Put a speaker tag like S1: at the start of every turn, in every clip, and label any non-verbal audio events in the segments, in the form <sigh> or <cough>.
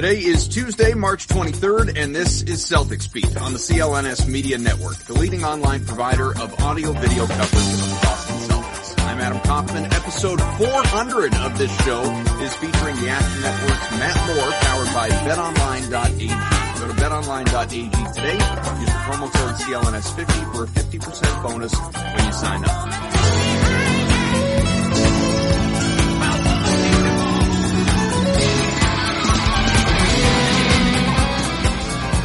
S1: Today is Tuesday, March 23rd, and this is Celtics Beat on the CLNS Media Network, the leading online provider of audio video coverage of the Boston Celtics. I'm Adam Kaufman. Episode 400 of this show is featuring the Action Network's Matt Moore, powered by BetOnline.ag. Go to BetOnline.ag today. Use the promo code CLNS50 for a 50% bonus when you sign up.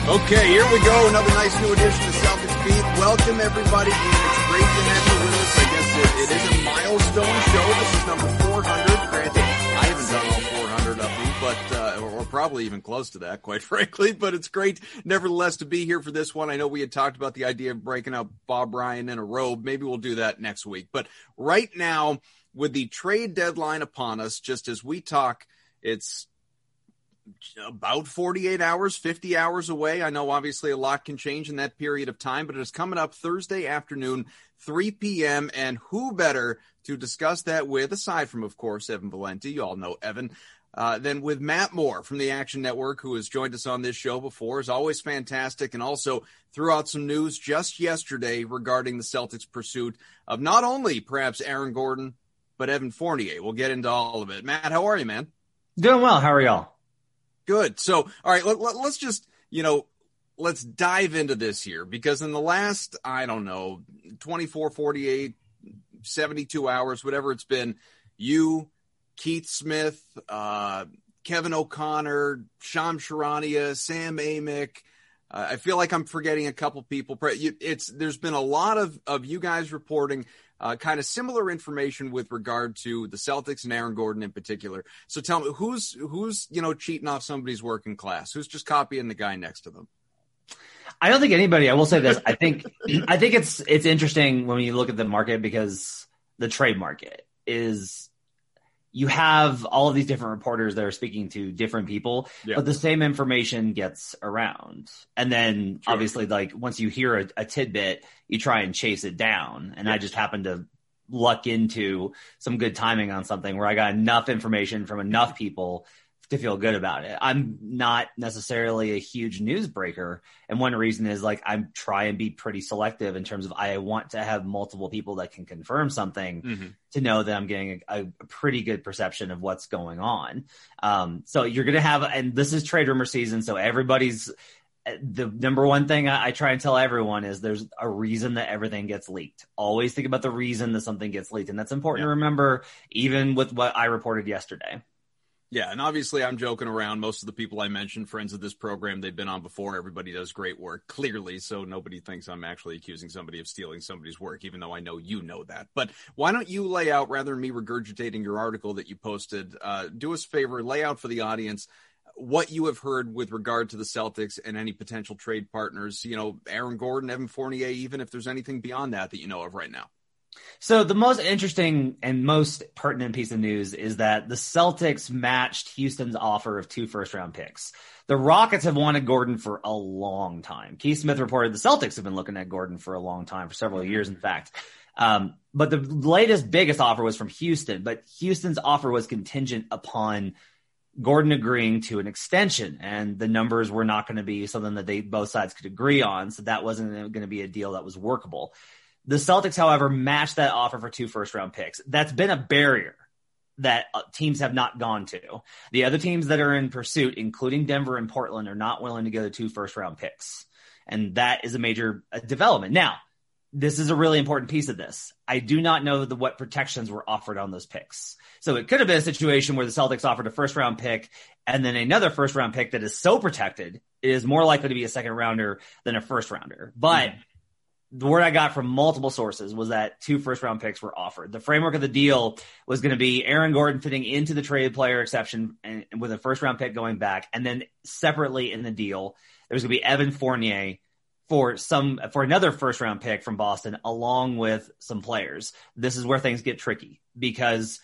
S1: Okay, here we go. Another nice new edition of Celtics Beat. Welcome everybody, and it's great to have you with us. I guess it, it is a milestone show. This is number 400. Granted, I haven't done all 400 of them, but uh, or probably even close to that, quite <laughs> frankly. But it's great, nevertheless, to be here for this one. I know we had talked about the idea of breaking up Bob Ryan in a robe. Maybe we'll do that next week. But right now, with the trade deadline upon us, just as we talk, it's about 48 hours, 50 hours away. I know obviously a lot can change in that period of time, but it is coming up Thursday afternoon, 3 p.m. And who better to discuss that with, aside from, of course, Evan Valenti, you all know Evan, uh, than with Matt Moore from the Action Network, who has joined us on this show before, is always fantastic, and also threw out some news just yesterday regarding the Celtics' pursuit of not only perhaps Aaron Gordon, but Evan Fournier. We'll get into all of it. Matt, how are you, man?
S2: Doing well. How are y'all?
S1: Good. So, all right, let, let, let's just, you know, let's dive into this here because in the last, I don't know, 24, 48, 72 hours, whatever it's been, you, Keith Smith, uh, Kevin O'Connor, Shams Charania, Sam Amick. Uh, I feel like I'm forgetting a couple people. It's there's been a lot of of you guys reporting uh, kind of similar information with regard to the Celtics and Aaron Gordon in particular. So tell me, who's who's you know cheating off somebody's working class? Who's just copying the guy next to them?
S2: I don't think anybody. I will say this. I think I think it's it's interesting when you look at the market because the trade market is you have all of these different reporters that are speaking to different people, yeah. but the same information gets around. And then sure. obviously, like once you hear a, a, tidbit, you try and chase it down. And yeah. I just happened to luck into some good timing on something where I got enough information from enough people to feel good about it. I'm not necessarily a huge newsbreaker. And one reason is like I'm try and be pretty selective in terms of I want to have multiple people that can confirm something mm-hmm. to know that I'm getting a, a, pretty good perception of what's going on. Um, so you're going to have, and this is trade rumor season. So everybody's, the number one thing I, I try and tell everyone is there's a reason that everything gets leaked. Always think about the reason that something gets leaked. And that's important yeah. to remember, even with what I reported yesterday.
S1: Yeah, and obviously I'm joking around. Most of the people I mentioned, friends of this program, they've been on before. Everybody does great work, clearly, so nobody thinks I'm actually accusing somebody of stealing somebody's work, even though I know you know that. But why don't you lay out, rather than me regurgitating your article that you posted, uh, do us a favor, lay out for the audience what you have heard with regard to the Celtics and any potential trade partners. You know, Aaron Gordon, Evan Fournier, even if there's anything beyond that that you know of right now.
S2: So the most interesting and most pertinent piece of news is that the Celtics matched Houston's offer of two first round picks. The Rockets have wanted Gordon for a long time. Keith Smith reported the Celtics have been looking at Gordon for a long time, for several years, in fact. Um, but the latest biggest offer was from Houston, but Houston's offer was contingent upon Gordon agreeing to an extension and the numbers were not going to be something that they both sides could agree on. So that wasn't going to be a deal that was workable. The Celtics, however, matched that offer for two first round picks. That's been a barrier that uh, teams have not gone to. The other teams that are in pursuit, including Denver and Portland, are not willing to go to two first round picks. And that is a major uh, development. Now, this is a really important piece of this. I do not know the, what protections were offered on those picks. So it could have been a situation where the Celtics offered a first round pick and then another first round pick that is so protected, it is more likely to be a second rounder than a first rounder. But the word I got from multiple sources was that two first round picks were offered. The framework of the deal was going to be Aaron Gordon fitting into the trade player exception and, with a first round pick going back. And then separately in the deal, there was going to be Evan Fournier for some, for another first round pick from Boston along with some players. This is where things get tricky because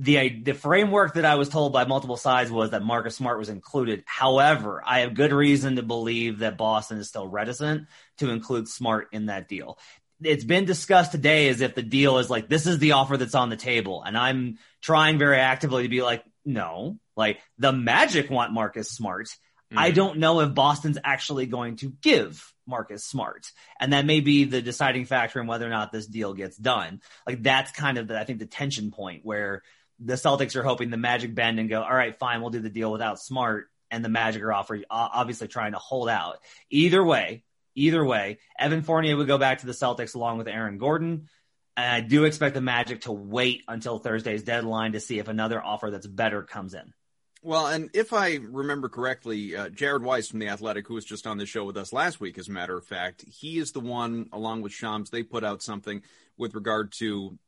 S2: the the framework that I was told by multiple sides was that Marcus Smart was included. However, I have good reason to believe that Boston is still reticent to include Smart in that deal. It's been discussed today as if the deal is like this is the offer that's on the table, and I'm trying very actively to be like, No. Like the Magic want Marcus Smart.
S1: Mm-hmm.
S2: I don't know if Boston's actually going to give Marcus Smart. And that may be the deciding factor in whether or not this deal gets done. Like that's kind of the, I think the tension point where the Celtics are hoping the Magic bend and go, all right, fine, we'll do the deal without Smart. And the Magic are offering, obviously trying to hold out. Either way, either way, Evan Fournier would go back to the Celtics along with Aaron Gordon. And I do expect the Magic to wait until Thursday's deadline to see if another offer that's better comes in.
S1: Well, and if I remember correctly, uh, Jared Weiss from The Athletic, who was just on the show with us last week, as a matter of fact, he is the one, along with Shams, they put out something with regard to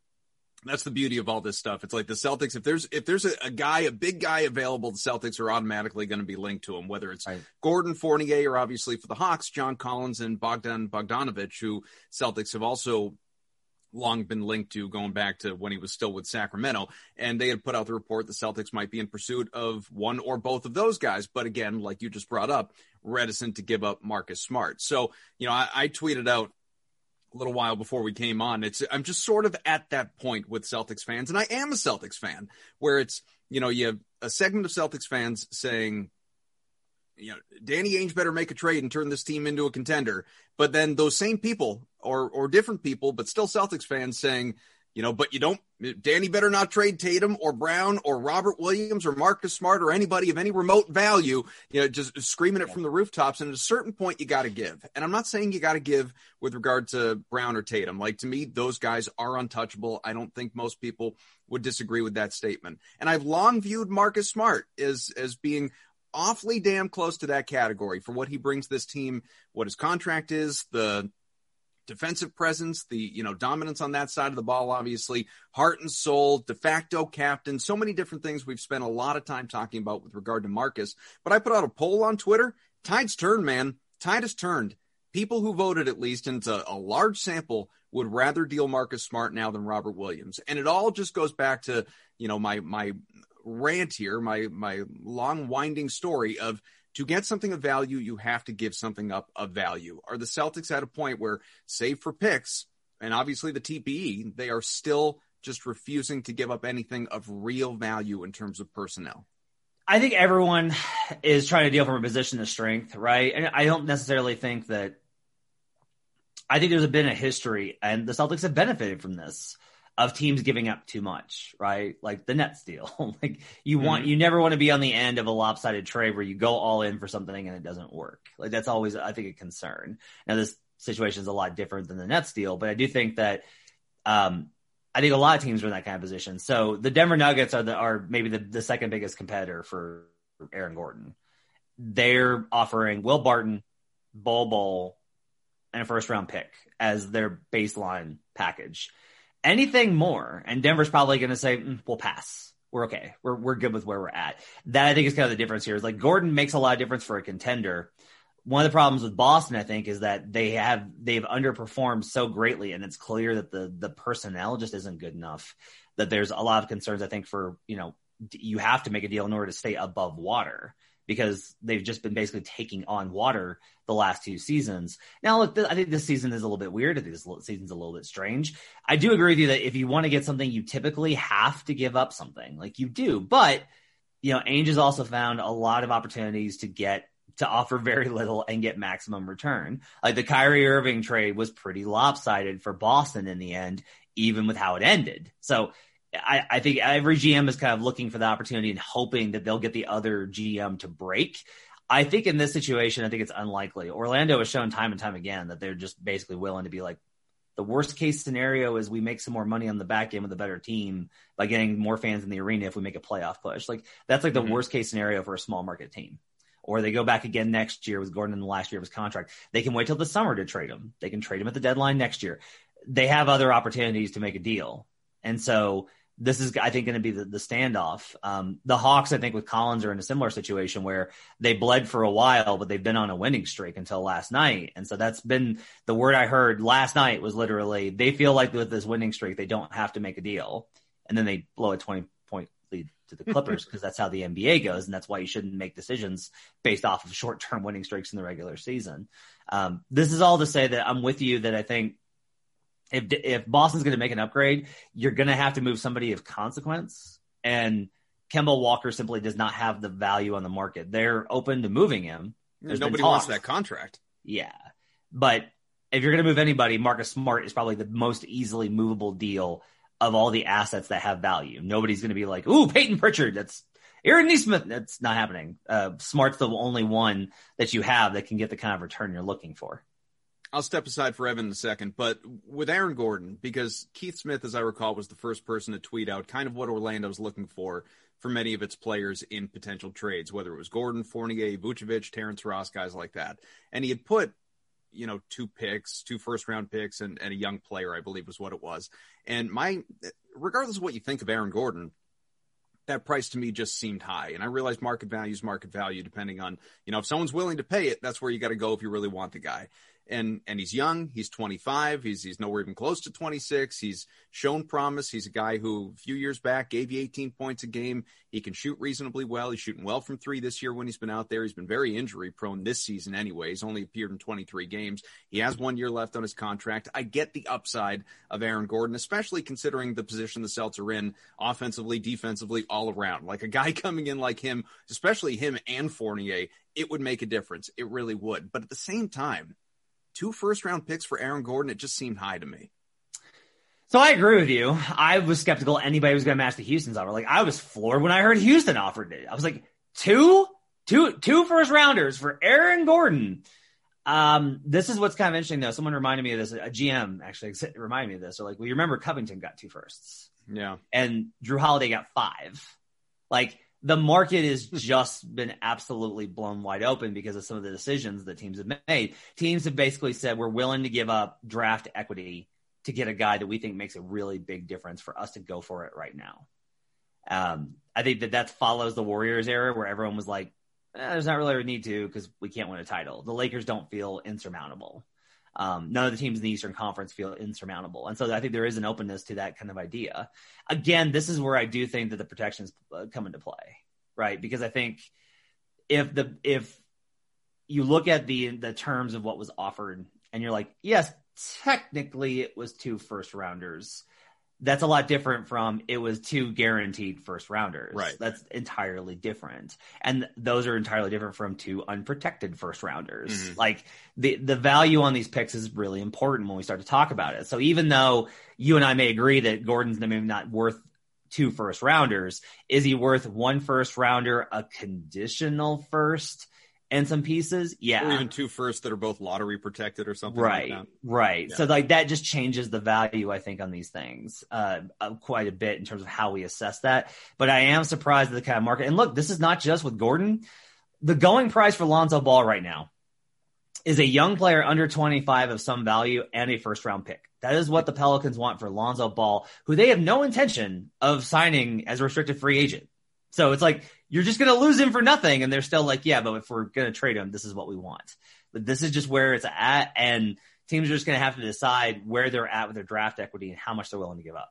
S1: that's the beauty of all this stuff. It's like the Celtics. If there's if there's a, a guy, a big guy available, the Celtics are automatically going to be linked to him. Whether it's
S2: Right.
S1: Gordon Fournier or obviously for the Hawks, John Collins and Bogdan Bogdanovich, who Celtics have also long been linked to going back to when he was still with Sacramento. And they had put out the report the Celtics might be in pursuit of one or both of those guys. But again, like you just brought up, reticent to give up Marcus Smart. So, you know, I, I tweeted out a little while before we came on. It's I'm just sort of at that point with Celtics fans, and I am a Celtics fan, where it's you know you have a segment of Celtics fans saying, you know, Danny Ainge better make a trade and turn this team into a contender, but then those same people or or different people, but still Celtics fans saying. You know, but you don't, Danny better not trade Tatum or Brown or Robert Williams or Marcus Smart or anybody of any remote value, you know, just screaming it from the rooftops. And at a certain point, you got to give. And I'm not saying you got to give with regard to Brown or Tatum. Like to me, those guys are untouchable. I don't think most people would disagree with that statement. And I've long viewed Marcus Smart as, as being awfully damn close to that category for what he brings this team, what his contract is, the defensive presence, the you know dominance on that side of the ball, obviously heart and soul, de facto captain, so many different things we've spent a lot of time talking about with regard to Marcus. But I put out a poll on Twitter. Tide's turned, man. Tide has turned. People who voted, at least, and it's a, a large sample, would rather deal Marcus Smart now than Robert Williams. And it all just goes back to you know my my rant here, my my long winding story of to get something of value, you have to give something up of value. Are the Celtics at a point where, save for picks and obviously the TPE, they are still just refusing to give up anything of real value in terms of personnel?
S2: I think everyone is trying to deal from a position of strength, right? And I don't necessarily think that. I think there's been a history, and the Celtics have benefited from this of teams giving up too much, right? Like the Nets deal. <laughs> like you want, you never want to be on the end of a lopsided trade where you go all in for something and it doesn't work. Like that's always, I think, a concern. Now this situation is a lot different than the Nets deal, but I do think that, um, I think a lot of teams are in that kind of position. So the Denver Nuggets are the, are maybe the, the second biggest competitor for Aaron Gordon. They're offering Will Barton, Bol Bol, and a first round pick as their baseline package anything more, and Denver's probably going to say, mm, we'll pass. We're okay. We're, we're good with where we're at. That I think is kind of the difference here is like Gordon makes a lot of difference for a contender. One of the problems with Boston, I think, is that they have, they've underperformed so greatly and it's clear that the, the personnel just isn't good enough that there's a lot of concerns, I think, for, you know, you have to make a deal in order to stay above water because they've just been basically taking on water the last two seasons. Now, look, I think this season is a little bit weird. I think this season's a little bit strange. I do agree with you that if you want to get something, you typically have to give up something. Like you do. But, you know, Ainge has also found a lot of opportunities to get to offer very little and get maximum return. Like the Kyrie Irving trade was pretty lopsided for Boston in the end, even with how it ended. So I, I, think every GM is kind of looking for the opportunity and hoping that they'll get the other GM to break. I think in this situation, I think it's unlikely. Orlando has shown time and time again that they're just basically willing to be like, the worst case scenario is we make some more money on the back end with a better team by getting more fans in the arena if we make a playoff push. Like that's like the mm-hmm. worst case scenario for a small market team. Or they go back again next year with Gordon in the last year of his contract. They can wait till the summer to trade him. They can trade him at the deadline next year. They have other opportunities to make a deal. And so this is, I think, going to be the, the standoff. Um, the Hawks, I think, with Collins are in a similar situation where they bled for a while, but they've been on a winning streak until last night. And so that's been the word I heard last night was literally they feel like with this winning streak, they don't have to make a deal. And then they blow a 20 point lead to the Clippers because that's how the NBA goes. And that's why you shouldn't make decisions based off of short term winning streaks in the regular season. Um, this is all to say that I'm with you that I think if if Boston's going to make an upgrade, you're going to have to move somebody of consequence. And Kemba Walker simply does not have the value on the market. They're open to moving him.
S1: There's Nobody wants that contract.
S2: Yeah. But if you're going to move anybody, Marcus Smart is probably the most easily movable deal of all the assets that have value. Nobody's going to be like, ooh, Payton Pritchard. That's Aaron Nesmith. That's not happening. Uh, Smart's the only one that you have that can get the kind of return you're looking for.
S1: I'll step aside for Evan in a second, but with Aaron Gordon, because Keith Smith, as I recall, was the first person to tweet out kind of what Orlando was looking for for many of its players in potential trades, whether it was Gordon, Fournier, Vucevic, Terrence Ross, guys like that. And he had put, you know, two picks, two first round picks, and, and a young player, I believe was what it was. And my, regardless of what you think of Aaron Gordon, that price to me just seemed high. And I realize market value is market value depending on, you know, if someone's willing to pay it, that's where you got to go if you really want the guy and and he's young. He's 25. He's he's nowhere even close to 26. He's shown promise. He's a guy who a few years back gave you 18 points a game. He can shoot reasonably well. He's shooting well from three this year when he's been out there. He's been very injury prone this season anyway. He's only appeared in 23 games. He has one year left on his contract. I get the upside of Aaron Gordon, especially considering the position the Celts are in offensively, defensively, all around. Like a guy <laughs> coming in like him, especially him and Fournier, it would make a difference. It really would. But at the same time, two first round picks for Aaron Gordon, it just seemed high to me.
S2: So I agree with you. I was skeptical anybody was going to match the Houston's offer. Like I was floored when I heard Houston offered it. I was like, two, two, two first rounders for Aaron Gordon. Um, this is what's kind of interesting though. Someone reminded me of this. A GM actually reminded me of this. So like, well, you remember Covington got two firsts.
S1: Yeah.
S2: And Jrue Holiday got five. Like the market has just been absolutely blown wide open because of some of the decisions that teams have made. Teams have basically said we're willing to give up draft equity to get a guy that we think makes a really big difference for us to go for it right now. Um, I think that that follows the Warriors era where everyone was like, eh, "There's not really a need to because we can't win a title." The Lakers don't feel insurmountable. Um, none of the teams in the Eastern Conference feel insurmountable. And so I think there is an openness to that kind of idea. Again, this is where I do think that the protections uh, come into play, right? Because I think if the, if you look at the, the terms of what was offered and you're like, yes, technically it was two first rounders that's a lot different from it was two guaranteed first rounders.
S1: Right.
S2: That's entirely different. And those are entirely different from two unprotected first rounders. Mm-hmm. Like the the value on these picks is really important when we start to talk about it. So even though you and I may agree that Gordon's maybe not worth two first rounders, is he worth one first rounder, a conditional first? And some pieces. Yeah.
S1: Or even two firsts that are both lottery protected or something
S2: right,
S1: like
S2: Right. Yeah. So like that just changes the value, I think, on these things uh, uh, quite a bit in terms of how we assess that. But I am surprised at the kind of market. And look, this is not just with Gordon. The going price for Lonzo Ball right now is a young player under 25 of some value and a first round pick. That is what the Pelicans want for Lonzo Ball, who they have no intention of signing as a restricted free agent. So it's like you're just going to lose him for nothing. And they're still like, yeah, but if we're going to trade him, this is what we want. But this is just where it's at. And teams are just going to have to decide where they're at with their draft equity and how much they're willing to give up.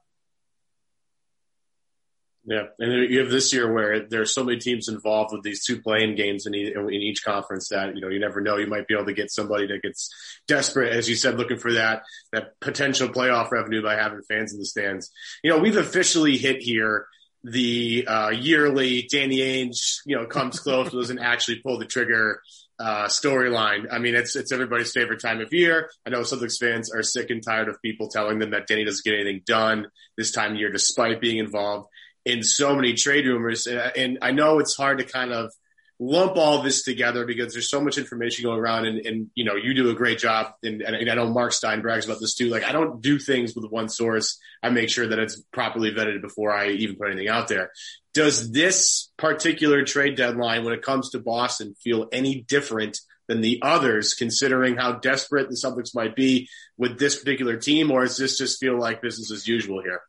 S3: Yeah, and you have this year where there are so many teams involved with these two play-in games in, in each conference that you know you never know. You might be able to get somebody that gets desperate, as you said, looking for that that potential playoff revenue by having fans in the stands. You know, we've officially hit here the uh, yearly Danny Ainge, you know, comes close, doesn't actually pull the trigger uh, storyline. I mean, it's it's everybody's favorite time of year. I know Celtics fans are sick and tired of people telling them that Danny doesn't get anything done this time of year, despite being involved in so many trade rumors. And I know it's hard to kind of lump all this together because there's so much information going around and, and you know, you do a great job. And, and, I know Mark Stein brags about this too. Like I don't do things with one source. I make sure that it's properly vetted before I even put anything out there. Does this particular trade deadline when it comes to Boston feel any different than the others considering how desperate the Celtics might be with this particular team? Or does this just feel like business as usual here?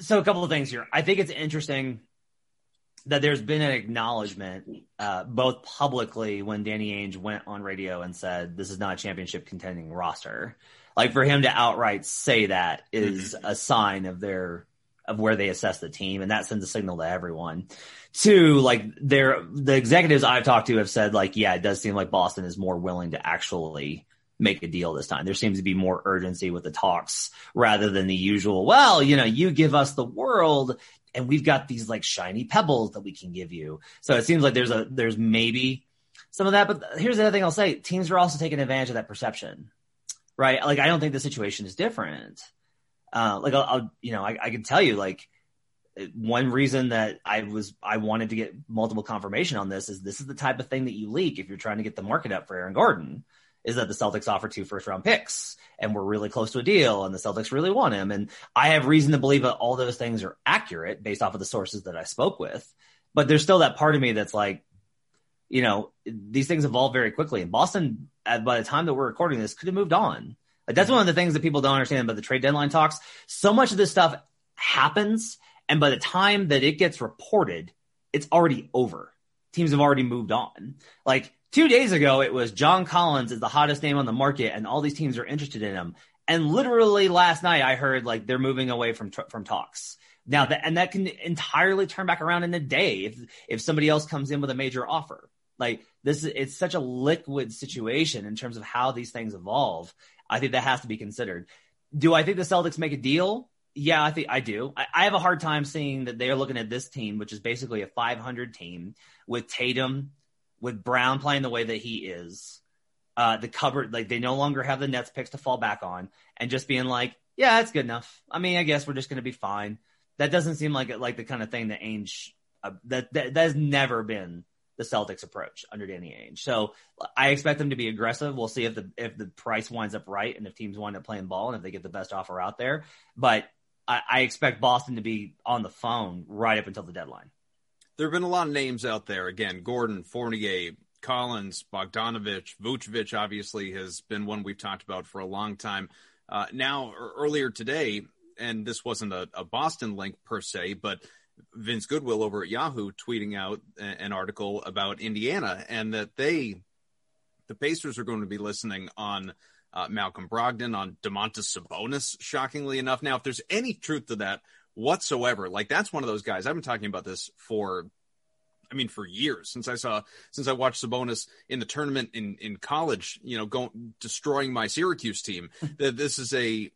S2: So a couple of things here. I think it's interesting that there's been an acknowledgement, uh, both publicly when Danny Ainge went on radio and said this is not a championship contending roster. Like for him to outright say that is mm-hmm. a sign of their of where they assess the team, and that sends a signal to everyone. Two, like their the executives I've talked to have said, like, yeah, it does seem like Boston is more willing to actually make a deal this time. There seems to be more urgency with the talks rather than the usual, well, you know, you give us the world and we've got these like shiny pebbles that we can give you. So it seems like there's a there's maybe some of that. But here's the other thing I'll say: teams are also taking advantage of that perception, right? Like I don't think the situation is different. Uh, like I'll, I'll, you know, I, I can tell you like one reason that I was I wanted to get multiple confirmation on this is this is the type of thing that you leak if you're trying to get the market up for Aaron Gordon is that the Celtics offer two first round picks and we're really close to a deal and the Celtics really want him. And I have reason to believe that all those things are accurate based off of the sources that I spoke with. But there's still that part of me that's like, you know, these things evolve very quickly. And Boston, uh, by the time that we're recording this, could have moved on. Like that's one of the things that people don't understand about the trade deadline talks. So much of this stuff happens. And by the time that it gets reported, it's already over. Teams have already moved on. Like two days ago, it was John Collins is the hottest name on the market and all these teams are interested in him. And literally last night I heard like they're moving away from, from talks. Now that, and that can entirely turn back around in a day if, if somebody else comes in with a major offer. Like this, it's such a liquid situation in terms of how these things evolve. I think that has to be considered. Do I think the Celtics make a deal? Yeah, I think I do. I, I have a hard time seeing that they are looking at this team, which is basically a 500 team with Tatum, with Brown playing the way that he is, uh, the cupboard, like they no longer have the Nets picks to fall back on, and just being like, yeah, that's good enough. I mean, I guess we're just going to be fine. That doesn't seem like like the kind of thing that Ainge uh, that, that that has never been the Celtics approach under Danny Ainge. So I expect them to be aggressive. We'll see if the if the price winds up right and if teams wind up playing ball and if they get the best offer out there. But I, I expect Boston to be on the phone right up until the deadline
S1: there have been a lot of names out there. Again, Gordon, Fournier, Collins, Bogdanovich, Vucevic obviously has been one we've talked about for a long time. Uh, now, earlier today, and this wasn't a, a, Boston link per se, but Vince Goodwill over at Yahoo tweeting out an article about Indiana and that they, the Pacers are going to be listening on uh, Malcolm Brogdon, on Domantas Sabonis, shockingly enough. Now, if there's any truth to that, whatsoever. Like that's one of those guys. I've been talking about this for I mean, for years since I saw, since I watched Sabonis in the tournament in, in college, you know, going, destroying my Syracuse team, <laughs> that this is a,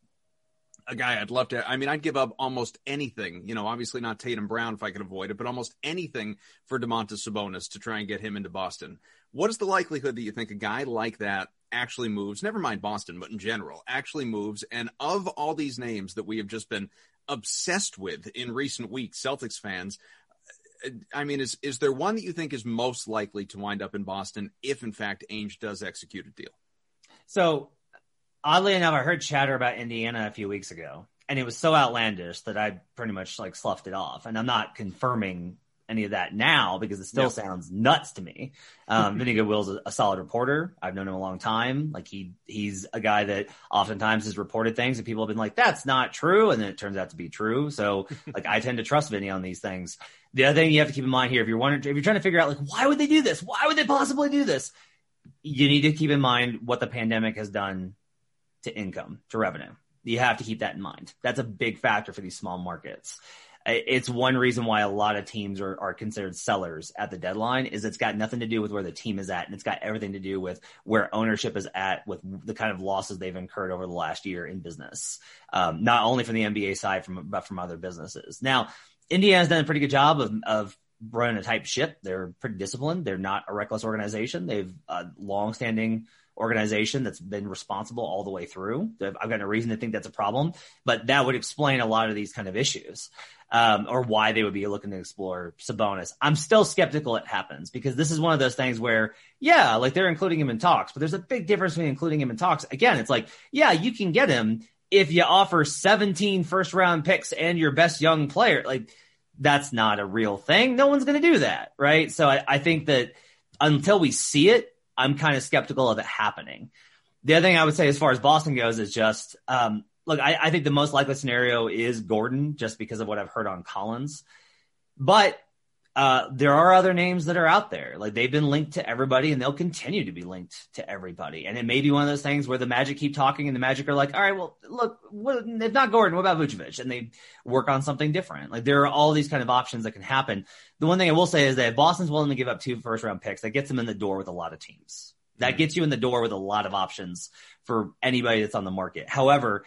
S1: a guy I'd love to, I mean, I'd give up almost anything, you know, obviously not Tatum Brown if I could avoid it, but almost anything for Domantas Sabonis to try and get him into Boston. What is the likelihood that you think a guy like that actually moves, never mind Boston, but in general, actually moves? And of all these names that we have just been obsessed with in recent weeks, Celtics fans. I mean, is is there one that you think is most likely to wind up in Boston if, in fact, Ainge does execute a deal?
S2: So, oddly enough, I heard chatter about Indiana a few weeks ago, and it was so outlandish that I pretty much like sloughed it off. And I'm not confirming any of that now because it still sounds nuts to me. Um, <laughs> Vinny Goodwill's a, a solid reporter. I've known him a long time. Like he, he's a guy that oftentimes has reported things and people have been like, that's not true. And then it turns out to be true. So <laughs> like I tend to trust Vinny on these things. The other thing you have to keep in mind here, if you're wondering, if you're trying to figure out like, why would they do this? Why would they possibly do this? You need to keep in mind what the pandemic has done to income, to revenue. You have to keep that in mind. That's a big factor for these small markets it's one reason why a lot of teams are, are considered sellers at the deadline is it's got nothing to do with where the team is at and it's got everything to do with where ownership is at with the kind of losses they've incurred over the last year in business. Um, not only from the nba side from but from other businesses. Now indiana's done a pretty good job of, of running a type ship. They're pretty disciplined. They're not a reckless organization. They've a long-standing organization that's been responsible all the way through. I've got no reason to think that's a problem, but that would explain a lot of these kind of issues um, or why they would be looking to explore Sabonis. I'm still skeptical it happens because this is one of those things where, yeah, like they're including him in talks, but there's a big difference between including him in talks. Again, it's like, yeah, you can get him if you offer 17 first round picks and your best young player. Like that's not a real thing. No one's going to do that. Right. So I, I think that until we see it, I'm kind of skeptical of it happening. The other thing I would say as far as Boston goes is just, um, look, I, I think the most likely scenario is Gordon just because of what I've heard on Collins. But uh, there are other names that are out there. Like they've been linked to everybody and they'll continue to be linked to everybody. And it may be one of those things where the Magic keep talking and the Magic are like, all right, well, look, what, if not Gordon, what about Vucevic? And they work on something different. Like there are all these kind of options that can happen. The one thing I will say is that if Boston's willing to give up two first round picks, that gets them in the door with a lot of teams. That mm-hmm. gets you in the door with a lot of options for anybody that's on the market. However,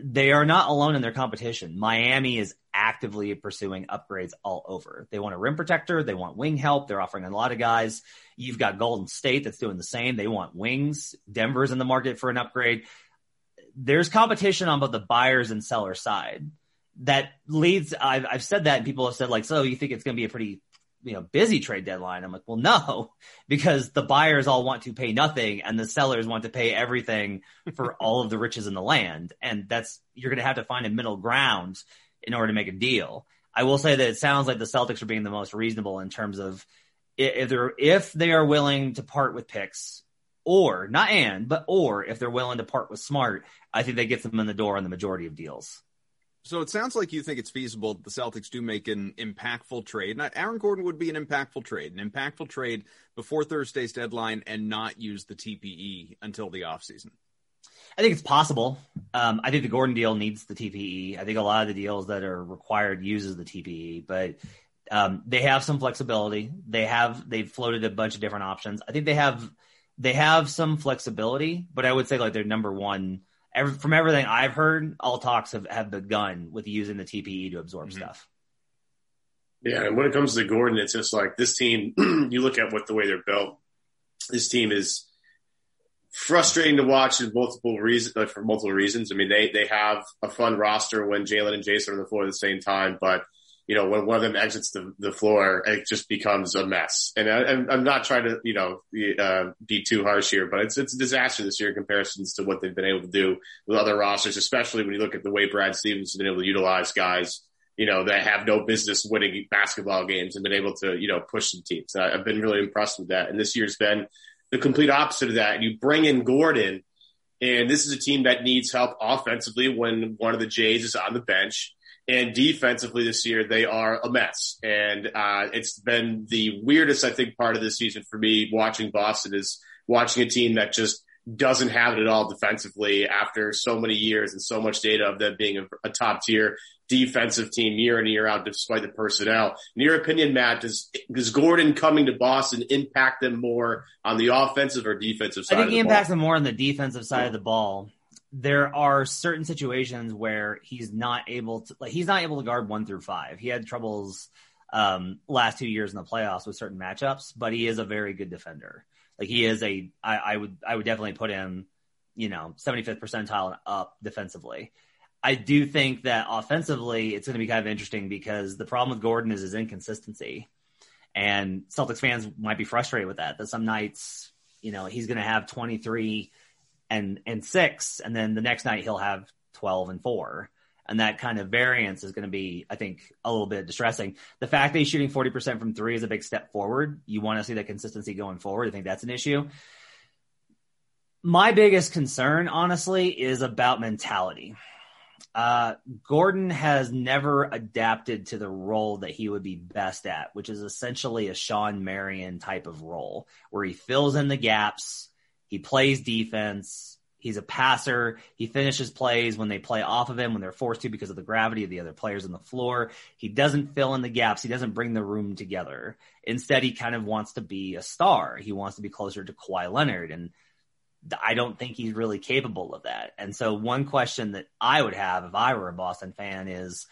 S2: they are not alone in their competition. Miami is actively pursuing upgrades all over. They want a rim protector. They want wing help. They're offering a lot of guys. You've got Golden State that's doing the same. They want wings. Denver's in the market for an upgrade. There's competition on both the buyers and seller side that leads. I've, I've said that and people have said like, so you think it's going to be a pretty you know busy trade deadline. I'm like well no <laughs> because the buyers all want to pay nothing and the sellers want to pay everything for <laughs> all of the riches in the land. And that's you're going to have to find a middle ground in order to make a deal. I will say that it sounds like the celtics are being the most reasonable in terms of if they're if they are willing to part with picks or not and but or if they're willing to part with smart i think that gets them in the door on the majority of deals
S1: so it sounds like you think it's feasible that the Celtics do make an impactful trade. Not Aaron Gordon would be an impactful trade, an impactful trade before Thursday's deadline and not use the TPE until the offseason.
S2: I think it's possible. Um, I think the Gordon deal needs the TPE. I think a lot of the deals that are required uses the TPE, but um, they have some flexibility. They have they've floated a bunch of different options. I think they have they have some flexibility, but I would say like their number one every, from everything I've heard, all talks have, have begun with using the TPE to absorb mm-hmm. stuff.
S3: Yeah, and when it comes to Gordon, it's just like this team. <clears throat> you look at what the way they're built. This team is frustrating to watch in multiple reasons. Like for multiple reasons. I mean, they they have a fun roster when Jalen and Jayson are on the floor at the same time, but you know, when one of them exits the, the floor, it just becomes a mess. And I, am not trying to, you know, uh, be too harsh here, but it's, it's a disaster this year in comparisons to what they've been able to do with other rosters, especially when you look at the way Brad Stevens has been able to utilize guys, you know, that have no business winning basketball games and been able to, you know, push some teams. I've been really impressed with that. And this year's been the complete opposite of that. You bring in Gordon and this is a team that needs help offensively when one of the Jays is on the bench and defensively this year, they are a mess. And uh, it's been the weirdest, I think, part of this season for me watching Boston is watching a team that just doesn't have it at all defensively after so many years and so much data of them being a, a top tier defensive team year in and year out despite the personnel. In your opinion, Matt, does, does Gordon coming to Boston impact them more on the offensive or defensive side?
S2: I think
S3: he
S2: impacts
S3: ball?
S2: them more on the defensive side of the ball there are certain situations where he's not able to like he's not able to guard one through five. He had troubles um last two years in the playoffs with certain matchups, but he is a very good defender. Like he is a I, I would I would definitely put him, you know, 75th percentile up defensively. I do think that offensively it's going to be kind of interesting because the problem with Gordon is his inconsistency. And Celtics fans might be frustrated with that. That some nights, you know, he's going to have 23 and and six, and then the next night he'll have twelve and four. And that kind of variance is going to be, I think, a little bit distressing. The fact that he's shooting 40% from three is a big step forward. You want to see that consistency going forward. I think that's an issue. My biggest concern, honestly, is about mentality. Uh, Gordon has never adapted to the role that he would be best at, which is essentially a Shawn Marion type of role where he fills in the gaps he plays defense. He's a passer. He finishes plays when they play off of him, when they're forced to because of the gravity of the other players on the floor. He doesn't fill in the gaps. He doesn't bring the room together. Instead, he kind of wants to be a star. He wants to be closer to Kawhi Leonard. And I don't think he's really capable of that. And so one question that I would have if I were a Boston fan is,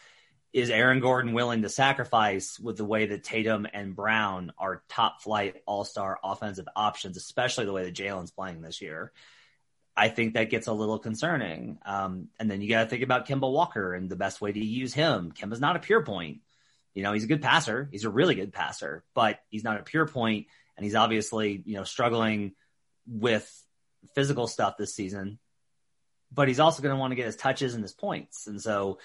S2: is Aaron Gordon willing to sacrifice with the way that Tatum and Brown are top flight all star offensive options, especially the way that Jalen's playing this year? I think that gets a little concerning. Um, and then you got to think about Kemba Walker and the best way to use him. Kemba's not a pure point. You know, he's a good passer. He's a really good passer, but he's not a pure point. point, and he's obviously you know struggling with physical stuff this season. But he's also going to want to get his touches and his points, and so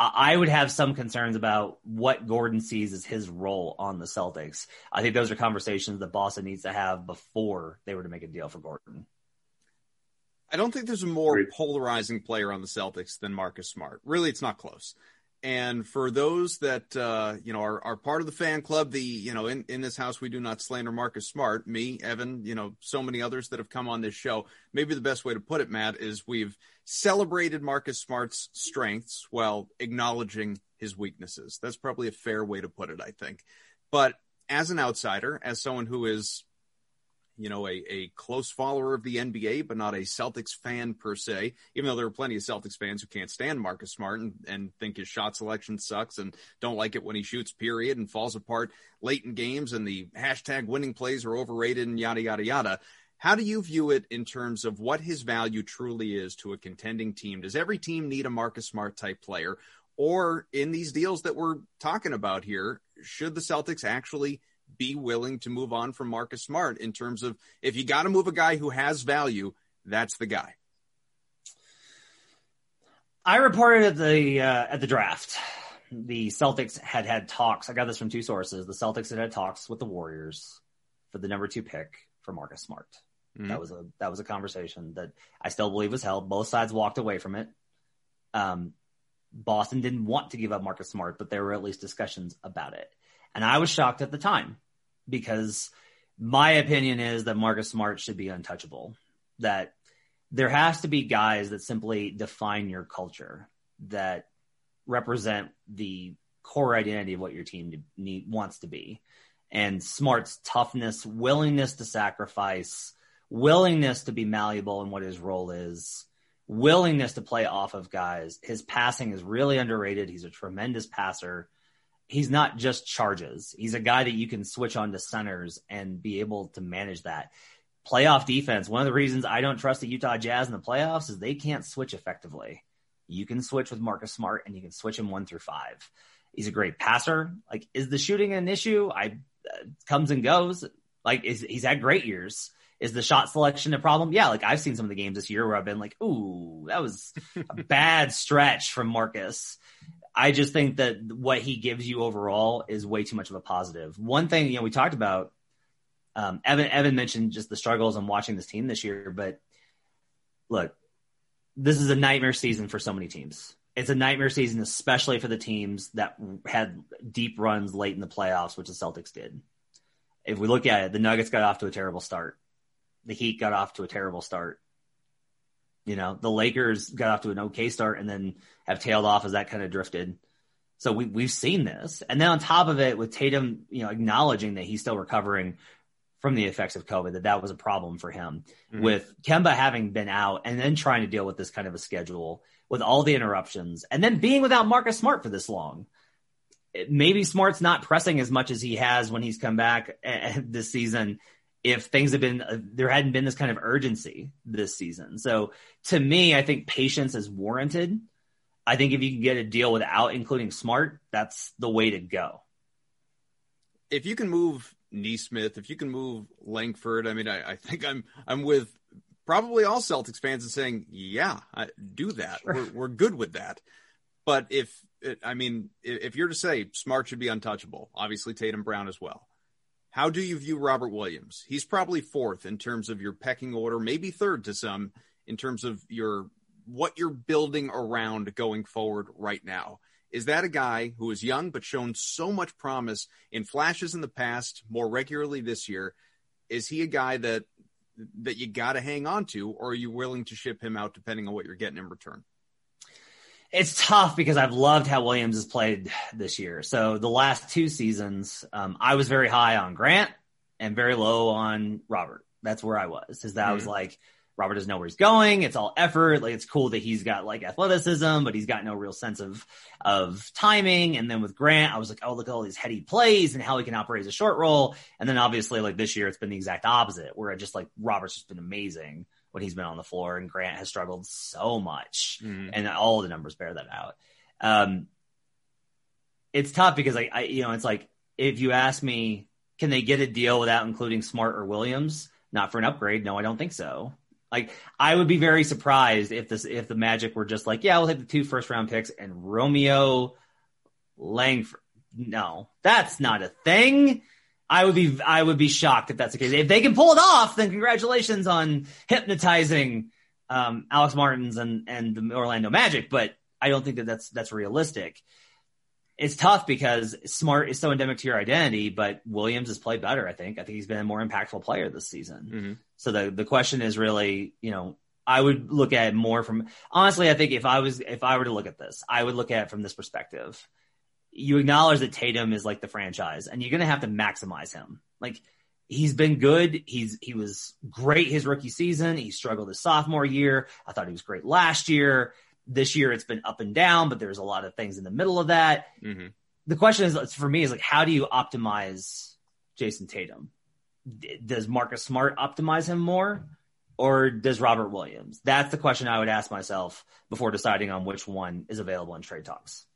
S2: I would have some concerns about what Gordon sees as his role on the Celtics. I think those are conversations that Boston needs to have before they were to make a deal for Gordon.
S1: I don't think there's a more polarizing player on the Celtics than Marcus Smart. Really, it's not close. And for those that uh, you know are, are part of the fan club, the you know in, in this house we do not slander Marcus Smart. Me, Evan, you know, so many others that have come on this show. Maybe the best way to put it, Matt, is we've celebrated Marcus Smart's strengths while acknowledging his weaknesses. That's probably a fair way to put it, I think. But as an outsider, as someone who is you know, a, a close follower of the NBA, but not a Celtics fan per se, even though there are plenty of Celtics fans who can't stand Marcus Smart and, and think his shot selection sucks and don't like it when he shoots, period, and falls apart late in games and the hashtag winning plays are overrated and yada, yada, yada. How do you view it in terms of what his value truly is to a contending team? Does every team need a Marcus Smart type player? Or in these deals that we're talking about here, should the Celtics actually be willing to move on from Marcus Smart in terms of if you got to move a guy who has value, that's the guy.
S2: I reported at the uh, at the draft, the Celtics had had talks. I got this from two sources. The Celtics had had talks with the Warriors for the number two pick for Marcus Smart. Mm-hmm. That was a that was a conversation that I still believe was held. Both sides walked away from it. Um, Boston didn't want to give up Marcus Smart, but there were at least discussions about it. And I was shocked at the time because my opinion is that Marcus Smart should be untouchable. That there has to be guys that simply define your culture that represent the core identity of what your team need, wants to be. And Smart's toughness, willingness to sacrifice, willingness to be malleable in what his role is, willingness to play off of guys. His passing is really underrated. He's a tremendous passer he's not just charges. He's a guy that you can switch on to centers and be able to manage that. Playoff defense. One of the reasons I don't trust the Utah Jazz in the playoffs is they can't switch effectively. You can switch with Marcus Smart and you can switch him one through five. He's a great passer. Like, is the shooting an issue? I uh, comes and goes. Like, is he's had great years. Is the shot selection a problem? Yeah, like I've seen some of the games this year where I've been like, ooh, that was a <laughs> bad stretch from Marcus. I just think that what he gives you overall is way too much of a positive. One thing, you know, we talked about, um, Evan, Evan mentioned just the struggles on watching this team this year, but look, this is a nightmare season for so many teams. It's a nightmare season, especially for the teams that had deep runs late in the playoffs, which the Celtics did. If we look at it, the Nuggets got off to a terrible start. The Heat got off to a terrible start. You know, the Lakers got off to an okay start and then have tailed off as that kind of drifted. So we, we've seen this. And then on top of it, with Tatum, you know, acknowledging that he's still recovering from the effects of COVID, that that was a problem for him. Mm-hmm. With Kemba having been out and then trying to deal with this kind of a schedule with all the interruptions and then being without Marcus Smart for this long. Maybe Smart's not pressing as much as he has when he's come back <laughs> this season if things have been uh, there hadn't been this kind of urgency this season. So to me, I think patience is warranted. I think if you can get a deal without including Smart, that's the way to go.
S1: If you can move Nesmith, if you can move Langford, I mean, I, I think I'm I'm with probably all Celtics fans and saying, yeah, I, do that. Sure. We're, we're good with that. But if I mean, if you're to say Smart should be untouchable, obviously Tatum Brown as well. How do you view Robert Williams? He's probably fourth in terms of your pecking order, maybe third to some in terms of your what you're building around going forward right now. Is that a guy who is young but shown so much promise in flashes in the past, more regularly this year? Is he a guy that that you got to hang on to, or are you willing to ship him out depending on what you're getting in return?
S2: It's tough because I've loved how Williams has played this year. So the last two seasons, um, I was very high on Grant and very low on Robert. That's where I was. Is that mm-hmm. I was like, Robert doesn't know where he's going. It's all effort. Like it's cool that he's got like athleticism, but he's got no real sense of of timing. And then with Grant, I was like, oh, look at all these heady plays and how he can operate as a short roll. And then obviously like this year, it's been the exact opposite, where I just like Robert's just been amazing when he's been on the floor, and Grant has struggled so much, mm-hmm. and all the numbers bear that out. Um, it's tough because I, I, you know, it's like if you ask me, can they get a deal without including Smart or Williams? Not for an upgrade. No, I don't think so. Like I would be very surprised if this if the Magic were just like, yeah, we'll take the two first round picks and Romeo Langford. No, that's not a thing. I would be I would be shocked if that's the case. If they can pull it off, then congratulations on hypnotizing um, Alex Martins and and the Orlando Magic. But I don't think that that's that's realistic. It's tough because Smart is so endemic to your identity, but Williams has played better. I think. I think he's been a more impactful player this season. Mm-hmm. So the the question is really, you know, I would look at it more from honestly. I think if I was if I were to look at this, I would look at it from this perspective you acknowledge that Tatum is like the franchise and you're going to have to maximize him. Like he's been good. He's he was great his rookie season. He struggled his sophomore year. I thought he was great last year. This year it's been up and down, but there's a lot of things in the middle of that. Mm-hmm. The question is for me is like how do you optimize Jayson Tatum? Does Marcus Smart optimize him more? Or does Robert Williams? That's the question I would ask myself before deciding on which one is available in trade talks.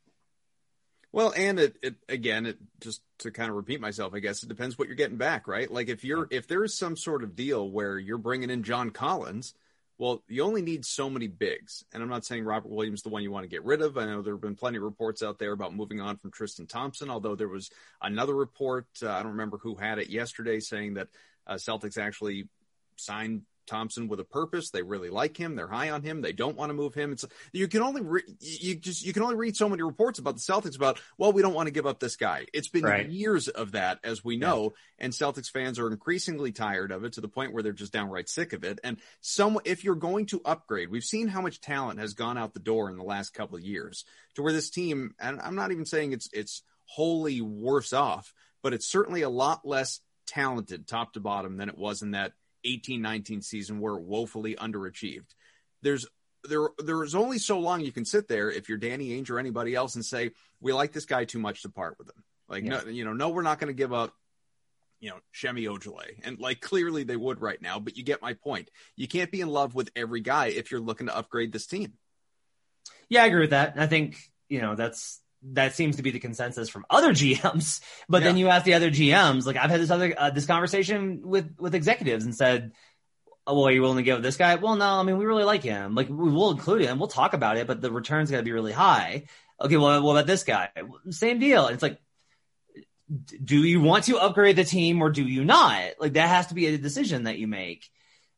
S1: Well, and it, it again, it just to kind of repeat myself, I guess it depends what you're getting back, right? Like if you're if there is some sort of deal where you're bringing in John Collins, well, you only need so many bigs. And I'm not saying Robert Williams is the one you want to get rid of. I know there have been plenty of reports out there about moving on from Tristan Thompson, although there was another report, uh, I don't remember who had it yesterday, saying that uh, Celtics actually signed Thompson with a purpose. They really like him. They're high on him. They don't want to move him. It's you can only re, you just you can only read so many reports about the Celtics about well we don't want to give up this guy. It's been right. years of that as we know, yeah. and Celtics fans are increasingly tired of it to the point where they're just downright sick of it. And some if you're going to upgrade, we've seen how much talent has gone out the door in the last couple of years to where this team and I'm not even saying it's it's wholly worse off, but it's certainly a lot less talented top to bottom than it was in that 18 19 season were woefully underachieved. There's there there's only so long you can sit there if you're Danny Ainge or anybody else and say we like this guy too much to part with him. Like yeah. no, you know, no, we're not going to give up, you know, Semi Ojeleye, and like clearly they would right now. But you get my point. You can't be in love with every guy if you're looking to upgrade this team.
S2: Yeah, I agree with that. I think you know that's that seems to be the consensus from other <laughs> GMs. But yeah. then you ask the other GMs, like I've had this other uh, this conversation with with executives and said, oh, "Well, are you willing to give this guy?" Well, no. I mean, we really like him. Like we will include him. We'll talk about it, but the return's got to be really high. Okay, well, what about this guy? Same deal. And it's like, do you want to upgrade the team or do you not? Like that has to be a decision that you make.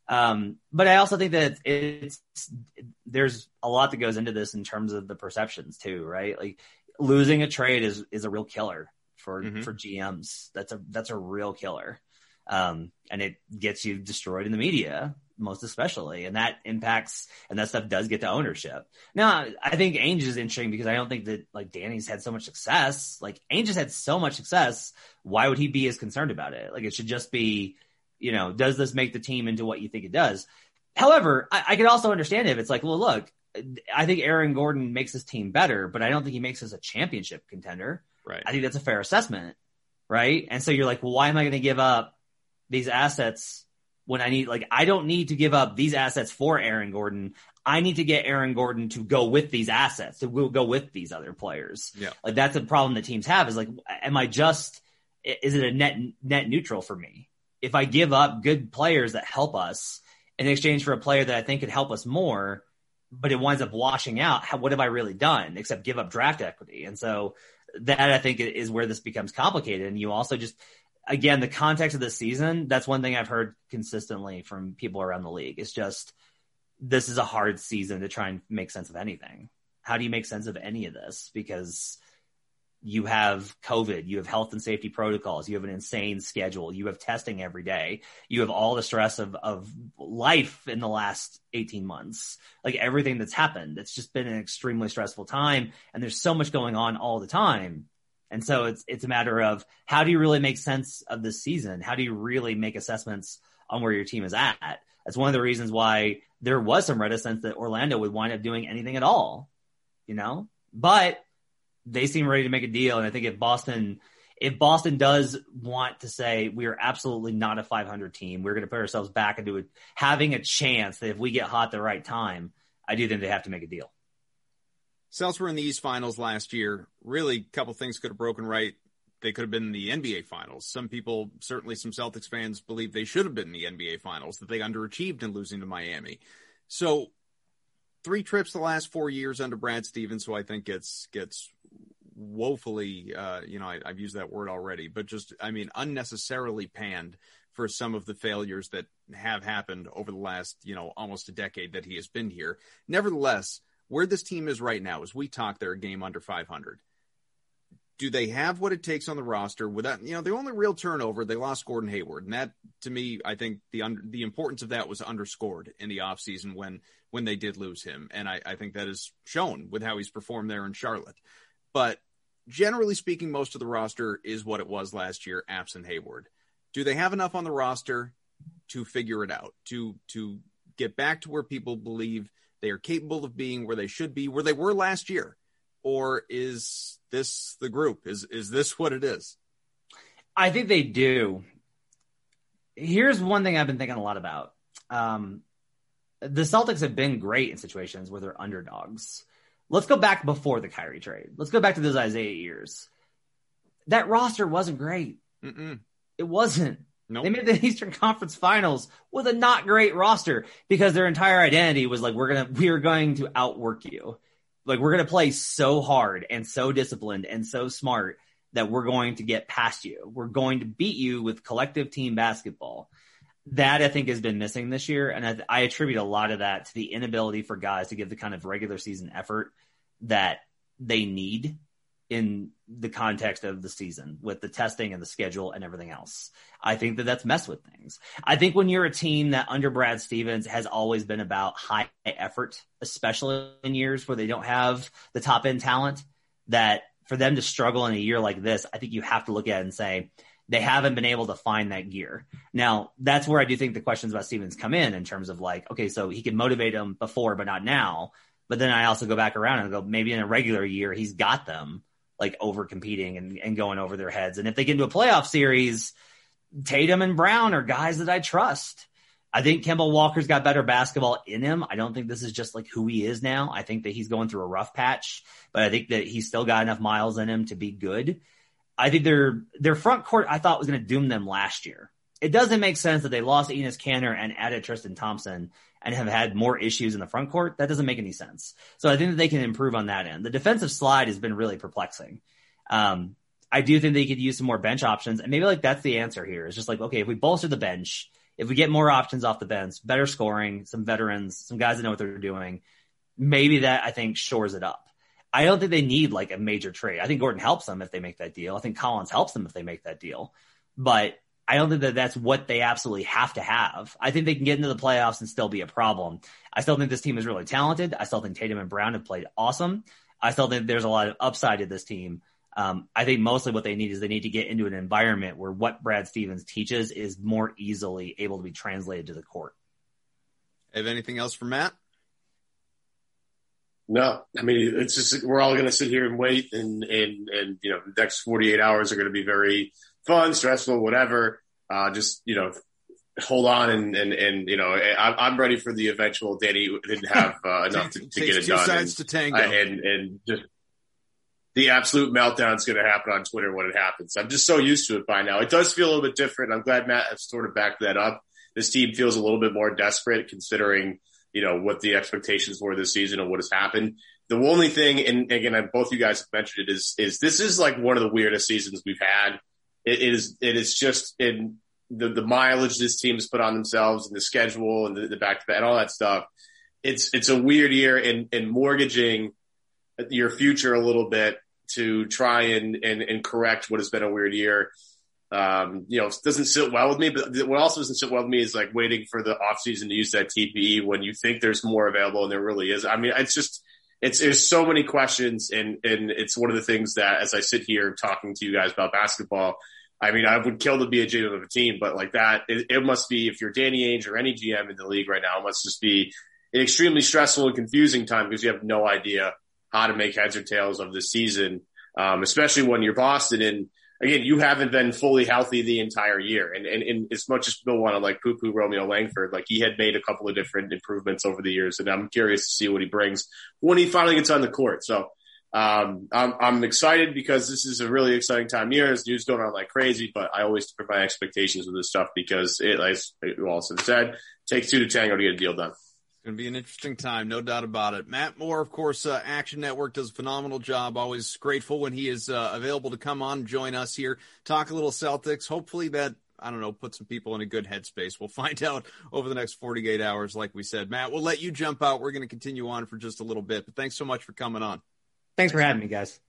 S2: Um, but I also think that it's there's a lot that goes into this in terms of the perceptions too, right? Like losing a trade is is a real killer for mm-hmm. for GMs. That's a that's a real killer, um, and it gets you destroyed in the media most especially, and that impacts and that stuff does get to ownership. Now, I think Ainge is interesting because I don't think that like Danny's had so much success. Like Ainge has had so much success. Why would he be as concerned about it? Like it should just be, you know, does this make the team into what you think it does? However, I, I could also understand if it's like, well, look, I think Aaron Gordon makes this team better, but I don't think he makes us a championship contender.
S1: Right.
S2: I think that's a fair assessment. Right. And so you're like, well, why am I going to give up these assets when I need, like, I don't need to give up these assets for Aaron Gordon. I need to get Aaron Gordon to go with these assets, to go with these other players.
S1: Yeah.
S2: Like, that's a problem that teams have is like, am I just, is it a net, net neutral for me? If I give up good players that help us in exchange for a player that I think could help us more, but it winds up washing out. How, what have I really done except give up draft equity? And so that I think is where this becomes complicated. And you also just, again, the context of the season, that's one thing I've heard consistently from people around the league. It's just, this is a hard season to try and make sense of anything. How do you make sense of any of this? Because you have COVID, you have health and safety protocols, you have an insane schedule, you have testing every day, you have all the stress of, of life in the last 18 months, like everything that's happened. It's just been an extremely stressful time and there's so much going on all the time. And so it's, it's a matter of how do you really make sense of this season? How do you really make assessments on where your team is at? That's one of the reasons why there was some reticence that Orlando would wind up doing anything at all, you know, but they seem ready to make a deal. And I think if Boston, if Boston does want to say we are absolutely not a 500 team, we're going to put ourselves back into having a chance that if we get hot the right time, I do think they have to make a deal.
S1: Celtics were in the East Finals last year. Really, a couple things could have broken right. They could have been in the NBA Finals. Some people, certainly some Celtics fans, believe they should have been in the NBA Finals, that they underachieved in losing to Miami. So, three trips the last four years under Brad Stevens, who I think gets gets woefully, uh, you know, I, I've used that word already, but just, I mean, unnecessarily panned for some of the failures that have happened over the last, you know, almost a decade that he has been here. Nevertheless, where this team is right now, as we talk, they're a game under 500. Do they have what it takes on the roster without, you know, the only real turnover, they lost Gordon Hayward. And that, to me, I think the the importance of that was underscored in the offseason when, when they did lose him. And I, I think that is shown with how he's performed there in Charlotte. But generally speaking, most of the roster is what it was last year, absent Hayward. do they have enough on the roster to figure it out to to get back to where people believe they are capable of being where they should be where they were last year? Or is this the group? Is is this what it is?
S2: I think they do. Here's one thing i've been thinking a lot about. Um, the celtics have been great in situations where they're underdogs let's go back before the Kyrie trade let's go back to those isaiah years that roster wasn't great
S1: Mm-mm.
S2: it wasn't
S1: Nope.
S2: They made the Eastern Conference Finals with a not great roster because their entire identity was like, we're gonna, we are going to outwork you. Like we're gonna play so hard and so disciplined and so smart that we're going to get past you. We're going to beat you with collective team basketball. That I think has been missing this year, and I, I attribute a lot of that to the inability for guys to give the kind of regular season effort that they need in the context of the season with the testing and the schedule and everything else. I think that that's messed with things. I think when you're a team that under Brad Stevens has always been about high effort, especially in years where they don't have the top end talent, that for them to struggle in a year like this, I think you have to look at it and say, they haven't been able to find that gear. Now, that's where I do think the questions about Stevens come in, in terms of like, okay, so he can motivate them before, but not now. But then I also go back around and go, maybe in a regular year, he's got them like over competing and, and going over their heads. And if they get into a playoff series, Tatum and Brown are guys that I trust. I think Kemba Walker's got better basketball in him. I don't think this is just like who he is now. I think that he's going through a rough patch, but I think that he's still got enough miles in him to be good. I think their their front court I thought was going to doom them last year. It doesn't make sense that they lost Enes Kanter and added Tristan Thompson and have had more issues in the front court. That doesn't make any sense. So I think that they can improve on that end. The defensive slide has been really perplexing. Um, I do think they could use some more bench options, and maybe like that's the answer here. It's just like okay, if we bolster the bench, if we get more options off the bench, better scoring, some veterans, some guys that know what they're doing, maybe that I think shores it up. I don't think they need like a major trade. I think Gordon helps them if they make that deal. I think Collins helps them if they make that deal. But I don't think that that's what they absolutely have to have. I think they can get into the playoffs and still be a problem. I still think this team is really talented. I still think Tatum and Brown have played awesome. I still think there's a lot of upside to this team. Um, I think mostly what they need is they need to get into an environment where what Brad Stevens teaches is more easily able to be translated to the court.
S1: Have anything else for Matt?
S3: No, I mean it's just we're all going to sit here and wait, and and and you know the next forty eight hours are going to be very fun, stressful, whatever. Uh, just you know, hold on, and and and you know, I, I'm ready for the eventual. Danny didn't <laughs> have uh, enough to, to get it
S1: two
S3: done,
S1: sides
S3: and,
S1: to tango.
S3: and and just the absolute meltdown is going to happen on Twitter when it happens. I'm just so used to it by now. It does feel a little bit different. I'm glad Matt has sort of backed that up. This team feels a little bit more desperate considering you know, what the expectations were this season and what has happened. The only thing, and again, both you guys have mentioned it, is is this is like one of the weirdest seasons we've had. it is it is just in the the mileage this team has put on themselves and the schedule and the, back to back and all that stuff. It's it's a weird year in in mortgaging your future a little bit to try and and, and correct what has been a weird year um, you know, doesn't sit well with me. But what also doesn't sit well with me is like waiting for the off season to use that TPE when you think there's more available and there really is. I mean, it's just, it's, there's so many questions and, and it's one of the things that as I sit here talking to you guys about basketball, I mean, I would kill to be a GM of a team, but like that, it, it must be, if you're Danny Ainge or any GM in the league right now, it must just be an extremely stressful and confusing time because you have no idea how to make heads or tails of the season. Um, especially when you're Boston and, again, you haven't been fully healthy the entire year. And, and, and as much as people want to like poo poo Romeo Langford, like he had made a couple of different improvements over the years. And I'm curious to see what he brings when he finally gets on the court. So, um, I'm, I'm excited because this is a really exciting time year. There's news going on like crazy, but I always put my expectations with this stuff because it, as Walson said, takes two to tango to get a deal done.
S1: Going to be an interesting time, no doubt about it. Matt Moore, of course, uh, Action Network does a phenomenal job. Always grateful when he is uh, available to come on and join us here, talk a little Celtics. Hopefully that I don't know, put some people in a good headspace. We'll <laughs> find out over the next 48 hours, like we said. Matt, we'll let you jump out. We're going to continue on for just a little bit, but thanks so much for coming on.
S2: Thanks for having me, guys.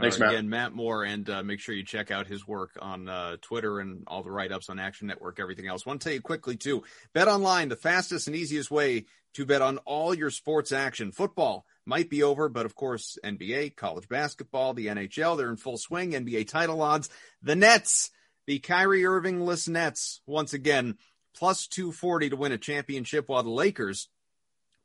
S3: Thanks, Matt.
S1: Again, Matt Moore, and uh, make sure you check out his work on uh, Twitter and all the write ups on Action Network, everything else. want to tell you quickly, too Bet Online, the fastest and easiest way to bet on all your sports action. Football might be over, but of course, NBA, college basketball, the NHL, they're in full swing. NBA title odds. The Nets The Kyrie Irving-less Nets, once again, plus 240 to win a championship, while the Lakers,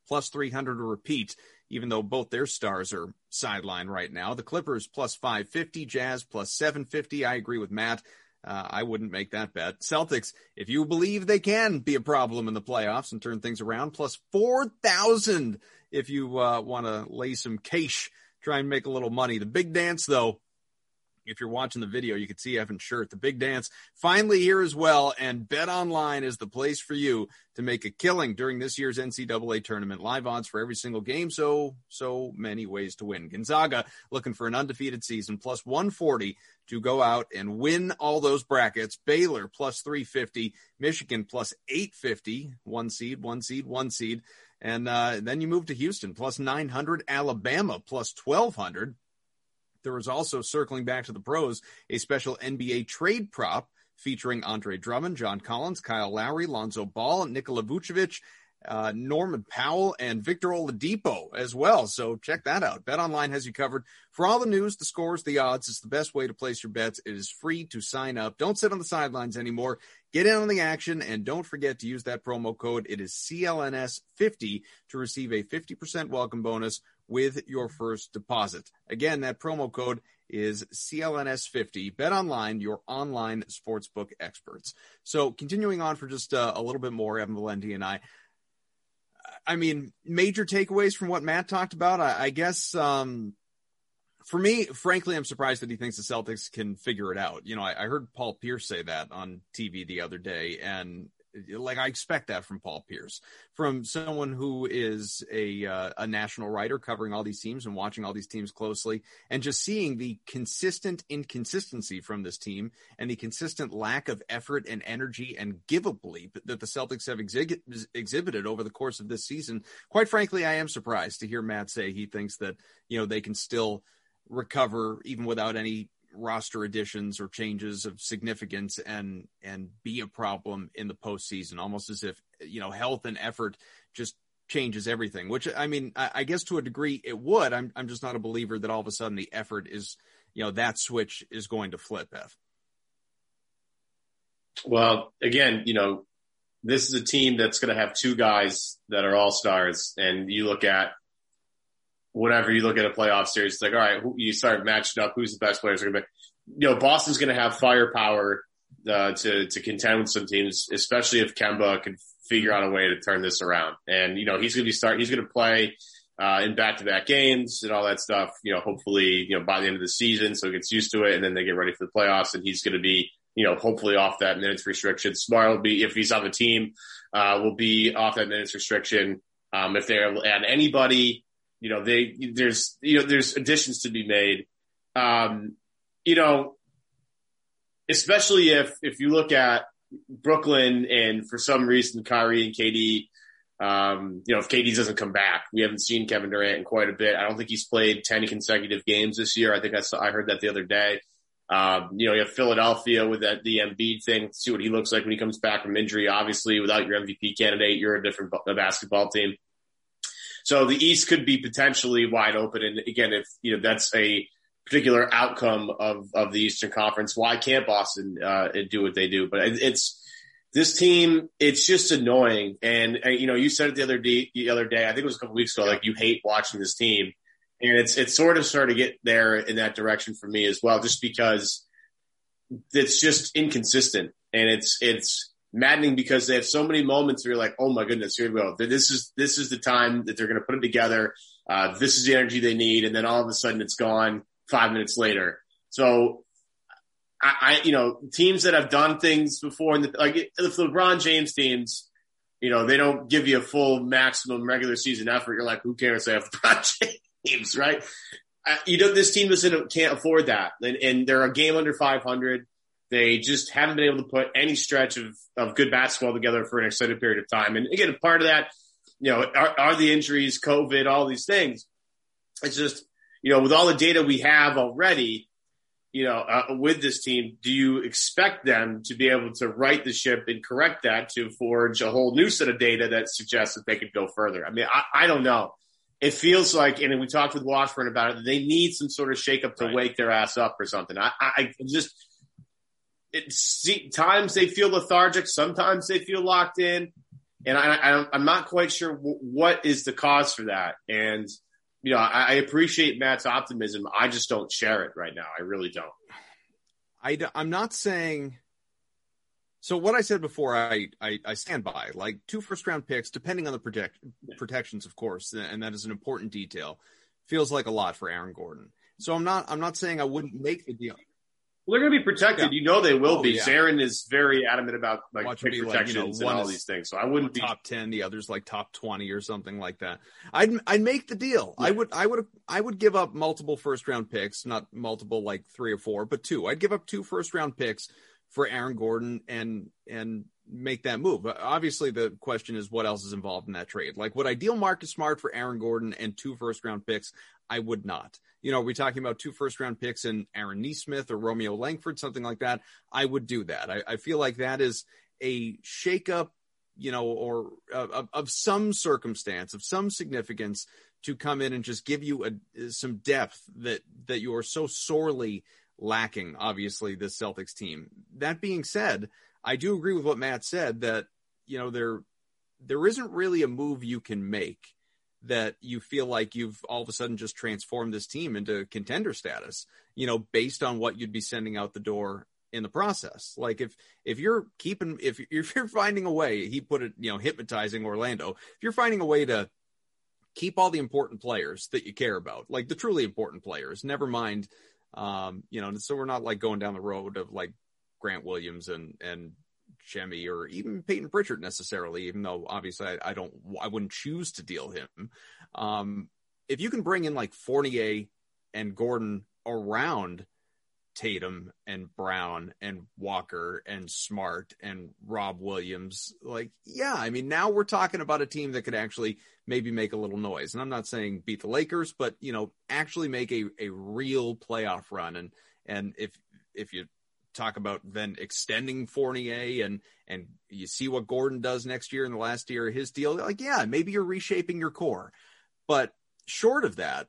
S1: plus 300 to repeat, even though both their stars are sidelined right now. The Clippers, plus 550, Jazz, plus 750. I agree with Matt. Uh, I wouldn't make that bet. Celtics, if you believe they can be a problem in the playoffs and turn things around, plus 4,000 if you uh, want to lay some cash, try and make a little money. The big dance, though, if you're watching the video, you can see Evan's shirt. The big dance finally here as well. And Bet Online is the place for you to make a killing during this year's NCAA tournament. Live odds for every single game. So, so many ways to win. Gonzaga looking for an undefeated season plus 140 to go out and win all those brackets. Baylor plus 350, Michigan plus 850, one seed, one seed, one seed. And uh, then you move to Houston plus 900, Alabama plus 1200. There was also circling back to the pros, a special NBA trade prop featuring Andre Drummond, John Collins, Kyle Lowry, Lonzo Ball, Nikola Vucevic, uh, Norman Powell, and Victor Oladipo as well. So check that out. Bet Online has you covered for all the news, the scores, the odds. It's the best way to place your bets. It is free to sign up. Don't sit on the sidelines anymore. Get in on the action and don't forget to use that promo code. It is CLNS50 to receive a 50% welcome bonus with your first deposit. Again, that promo code is CLNS50. Bet online, your online sportsbook experts. So, continuing on for just uh, a little bit more, Evan Valenti and I. I mean, major takeaways from what Matt talked about. I, I guess um, for me, frankly, I'm surprised that he thinks the Celtics can figure it out. You know, I, I heard Paul Pierce say that on TV the other day, and like I expect that from Paul Pierce, from someone who is a uh, a national writer covering all these teams and watching all these teams closely, and just seeing the consistent inconsistency from this team and the consistent lack of effort and energy and give a bleep that the Celtics have exhi- exhibited over the course of this season. Quite frankly, I am surprised to hear Matt say he thinks that you know they can still recover even without any roster additions or changes of significance and and be a problem in the postseason, almost as if you know health and effort just changes everything. Which I mean, I, I guess to a degree it would. I'm I'm just not a believer that all of a sudden the effort is you know that switch is going to flip. F.
S3: Well, again, you know, this is a team that's going to have two guys that are all stars, and you look at whenever you look at a playoff series, it's like, all right, you start matching up who's the best players are going to be. You know, Boston's going to have firepower uh, to to contend with some teams, especially if Kemba can figure out a way to turn this around. And you know, he's going to be start. He's going to play uh, in back to back games and all that stuff. You know, hopefully, you know, by the end of the season, so he gets used to it, and then they get ready for the playoffs, and he's going to be. You know, hopefully off that minutes restriction. Smart will be, if he's on the team, uh, will be off that minutes restriction. Um, if they're and anybody you know, they there's you know there's additions to be made. Um, you know, especially if if you look at Brooklyn and for some reason Kyrie and KD, um, you know, if KD doesn't come back, we haven't seen Kevin Durant in quite a bit. I don't think he's played ten consecutive games this year. I think I saw I heard that the other day. Um, you know, you have Philadelphia with that the Embiid thing. See what he looks like when he comes back from injury. Obviously, without your MVP candidate, you're a different basketball team. So the East could be potentially wide open. And again, if you know that's a particular outcome of of the Eastern Conference, why can't Boston uh, do what they do? But it's this team. It's just annoying. And uh, you know, you said it the other day. The other day, I think it was a couple weeks ago. Like you hate watching this team, and it's it's sort of starting to get there in that direction for me as well, just because it's just inconsistent and it's it's maddening because they have so many moments where you're like, oh my goodness, here we go. This is this is the time that they're going to put it together. Uh, this is the energy they need, and then all of a sudden it's gone five minutes later. So, I, I you know teams that have done things before, in the, like the LeBron James teams, you know they don't give you a full maximum regular season effort. You're like, who cares? They have <laughs> LeBron James, right? Uh, you know this team doesn't can't afford that, and, and they're a game under 500. They just haven't been able to put any stretch of, of good basketball together for an extended period of time. And again, part of that, you know, are, are the injuries, COVID, all these things. It's just, you know, with all the data we have already, you know, uh, with this team, do you expect them to be able to right the ship and correct that to forge a whole new set of data that suggests that they could go further? I mean, I, I don't know. It feels like, and we talked with Washburn about it, they need some sort of shakeup to right. wake their ass up or something. I, I just, it's times they feel lethargic, sometimes they feel locked in, and I, I am not quite sure w- what is the cause for that. And you know, I, I, appreciate Matt's optimism. I just don't share it right now. I really don't.
S1: I I'm not saying. So what I said before, I, I, I stand by. Like two first round picks, depending on the protect, protections, of course, and that is an important detail. Feels like a lot for Aaron Gordon. So I'm not I'm not saying I wouldn't make the deal.
S3: Well, they're going to be protected. Yeah. You know they will oh, be. Yeah. Aaron is very adamant about like Watch pick protections like, you know, and all these things. So I wouldn't be
S1: top ten. The others like top twenty or something like that. I'd I'd make the deal. Yeah. I would I would I would give up multiple first round picks, not multiple like three or four, but two. I'd give up two first round picks for Aaron Gordon and and make that move. Uh, obviously, the question is what else is involved in that trade. Like, would I deal Marcus Smart for Aaron Gordon and two first round picks? I would not. You know, are we talking about two first round picks and Aaron Nesmith or Romeo Langford, something like that? I would do that. I, I feel like that is a shakeup, you know, or of, of some circumstance, of some significance to come in and just give you a, some depth that that you are so sorely lacking. Obviously, this Celtics team. That being said, I do agree with what Matt said that you know there there isn't really a move you can make that you feel like you've all of a sudden just transformed this team into contender status, you know, based on what you'd be sending out the door in the process. Like if if you're keeping if <laughs> if you're finding a way, he put it, you know, hypnotizing Orlando. If you're finding a way to keep all the important players that you care about, like the truly important players, never mind um, you know, so we're not like going down the road of like Grant Williams and and Semi or even Payton Pritchard necessarily, even though obviously I, I, don't, I wouldn't choose to deal him. Um, if you can bring in like Fournier and Gordon around Tatum and Brown and Walker and Smart and Rob Williams, like, yeah, I mean, now we're talking about a team that could actually maybe make a little noise. And I'm not saying beat the Lakers, but you know, actually make a, a real playoff run. And, and if, if you talk about then extending Fournier and and you see what Gordon does next year in the last year of his deal. Like, yeah, maybe you're reshaping your core, but short of that,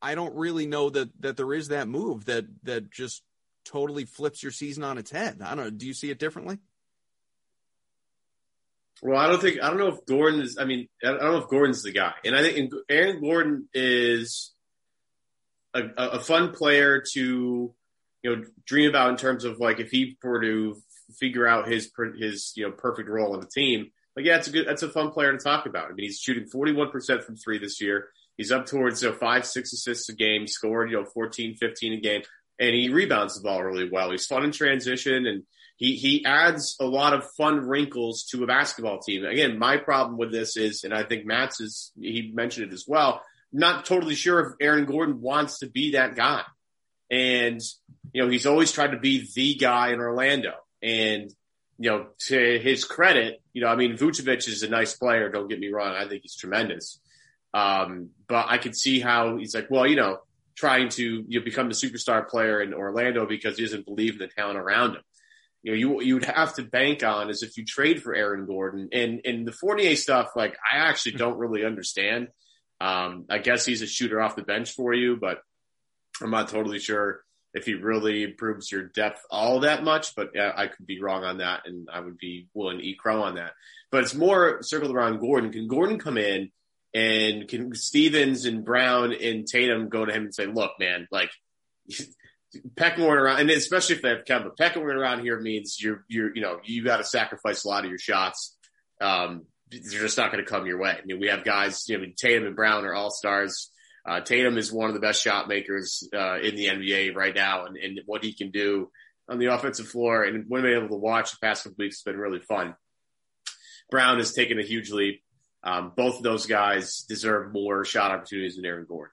S1: I don't really know that that there is that move that that just totally flips your season on its head. I don't know. Do you see it differently?
S3: Well, I don't think I don't know if Gordon is. I mean, I don't know if Gordon's the guy, and I think Aaron Gordon is a, a fun player to you know dream about in terms of like if he were to figure out his his you know perfect role on the team. Like yeah, it's a good that's a fun player to talk about. I mean, he's shooting 41% from three this year. He's up towards you know five six assists a game. Scored you know 14 15 a game, and he rebounds the ball really well. He's fun in transition and. He, he adds a lot of fun wrinkles to a basketball team. Again, my problem with this is, and I think Matt's is, he mentioned it as well, not totally sure if Aaron Gordon wants to be that guy. And, you know, he's always tried to be the guy in Orlando. And, you know, to his credit, you know, I mean, Vucevic is a nice player. Don't get me wrong. I think he's tremendous. Um, but I could see how he's like, well, you know, trying to you know, become the superstar player in Orlando because he doesn't believe in the talent around him. You know, you you would have to bank on is if you trade for Aaron Gordon and and the Fournier stuff. Like, I actually don't really understand. Um, I guess he's a shooter off the bench for you, but I'm not totally sure if he really improves your depth all that much, but I could be wrong on that, and I would be willing to eat crow on that. But it's more circled around Gordon. Can Gordon come in and can Stevens and Brown and Tatum go to him and say, "Look, man, like." <laughs> pecking around, and especially if they have Kemba, pecking around here means you're, you're, you know, you got to sacrifice a lot of your shots. Um, they're just not going to come your way. I mean, we have guys, you know, Tatum and Brown are all stars. Uh, Tatum is one of the best shot makers uh, in the NBA right now, and, and, what he can do on the offensive floor, and when we're able to watch the past couple weeks, has been really fun. Brown has taken a huge leap. Um, both of those guys deserve more shot opportunities than Aaron Gordon.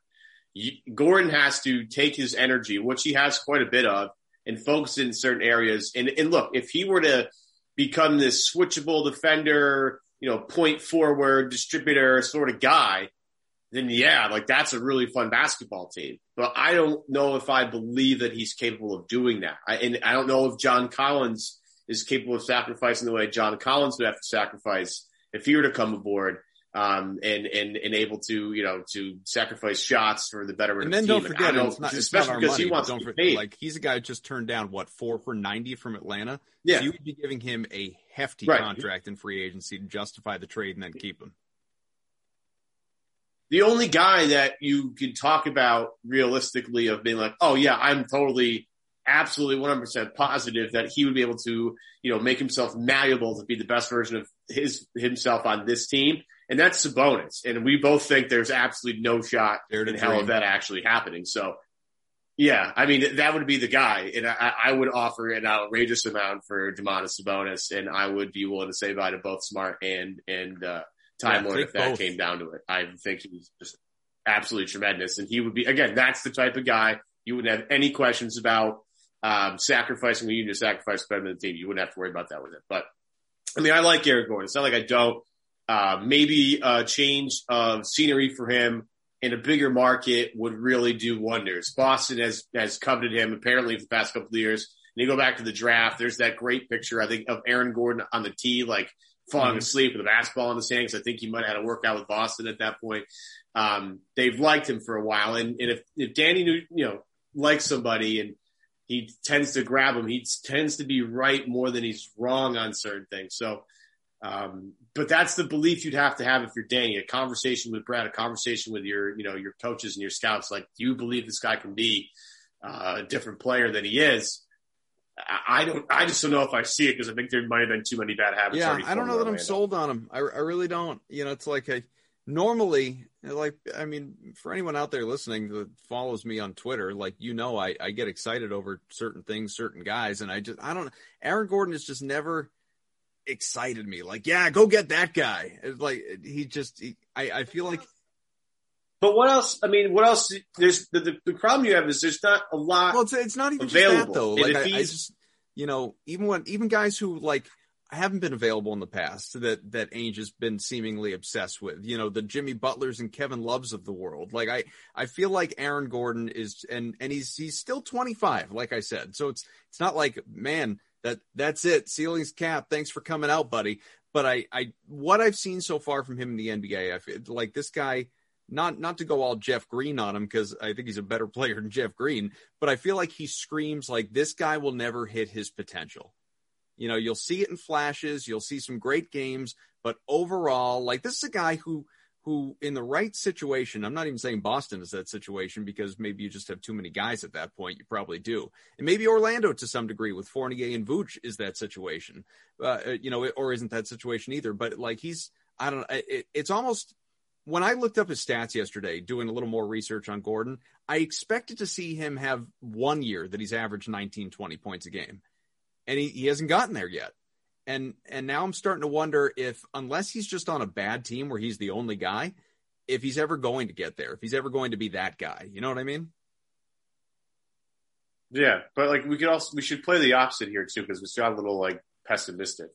S3: Gordon has to take his energy, which he has quite a bit of, and focus in certain areas. And, and look, if he were to become this switchable defender, you know, point forward distributor sort of guy, then yeah, like that's a really fun basketball team. But I don't know if I believe that he's capable of doing that. I, and I don't know if John Collins is capable of sacrificing the way John Collins would have to sacrifice if he were to come aboard. um, and and and able to you know to sacrifice shots for the betterment.
S1: And then
S3: of
S1: don't
S3: the team.
S1: forget,
S3: And I
S1: it's
S3: know-
S1: not, it's
S3: especially
S1: not
S3: because
S1: money,
S3: he wants
S1: don't
S3: to
S1: forget, like he's a guy who just turned down what four for ninety from Atlanta.
S3: Yeah.
S1: so you would be giving him a hefty
S3: Right.
S1: contract in free agency to justify the trade and then keep him.
S3: The only guy that you can talk about realistically of being like, oh yeah, I'm totally, absolutely 100% positive that he would be able to, you know, make himself malleable to be the best version of his himself on this team. And that's Sabonis. And we both think there's absolutely no shot in hell of that actually happening. So yeah, I mean, that would be the guy. And I, I would offer an outrageous amount for Domantas Sabonis. And I would be willing to say bye to both Smart and, and, uh, Time
S1: Yeah,
S3: Lord if that
S1: both.
S3: came down to it. I think he's just absolutely tremendous. And he would be, again, that's the type of guy you wouldn't have any questions about, um, sacrificing, you need to sacrifice better than the team. You wouldn't have to worry about that with it. But I mean, I like Eric Gordon. It's not like I don't. Uh, maybe a change of scenery for him in a bigger market would really do wonders. Boston has, has coveted him apparently for the past couple of years. And you go back to the draft, there's that great picture, I think, of Aaron Gordon on the tee, like falling
S1: Mhm.
S3: asleep with a basketball in his hands. I think he might have had a workout with Boston at that point. Um, they've liked him for a while. And, and if, if Danny, knew, you know, likes somebody and he tends to grab him, he tends to be right more than he's wrong on certain things. So, um, but that's the belief you'd have to have if you're Danny. A conversation with Brad, a conversation with your, you know, your coaches and your scouts. Like, do you believe this guy can be uh, a different player than he is? I, don't. I just don't know if I see it because I think there might have been too many bad habits.
S1: Yeah, I don't know that I'm sold on him. I, I really don't. You know, it's like a normally like. I mean, for anyone out there listening that follows me on Twitter, like you know, I I get excited over certain things, certain guys, and I just I don't. Aaron Gordon has just never excited me. Like, yeah, go get that guy. It's like he just. He, I I feel like
S3: But what else? I mean, what else? There's the, the, the problem you have is there's not a lot.
S1: Well, it's, it's not even just that
S3: available.
S1: though. Like I, I just, you know, even when even guys who like haven't been available in the past that that Ainge has been seemingly obsessed with, you know, the Jimmy Butlers and Kevin Loves of the world. Like I, I feel like Aaron Gordon is, and and he's he's still 25, like I said. So it's it's not like man that that's it, ceilings cap. Thanks for coming out, buddy. But I, I what I've seen so far from him in the NBA, I feel like this guy not not to go all Jeff Green on him because I think he's a better player than Jeff Green, but I feel like he screams like this guy will never hit his potential. You know, you'll see it in flashes, you'll see some great games, but overall, like this is a guy who who in the right situation, I'm not even saying Boston is that situation because maybe you just have too many guys at that point. You probably do. And maybe Orlando to some degree with Fournier and Vooch is that situation. Uh, you know, or isn't that situation either, but like he's I don't know, it, it's almost when I looked up his stats yesterday, doing a little more research on Gordon, I expected to see him have one year that he's averaged 19, 20 points a game. And he, he hasn't gotten there yet. And and now I'm starting to wonder if unless he's just on a bad team where he's the only guy, if he's ever going to get there, if he's ever going to be that guy. You know what I mean?
S3: Yeah, but like we could also we should play the opposite here too because we still a little like pessimistic.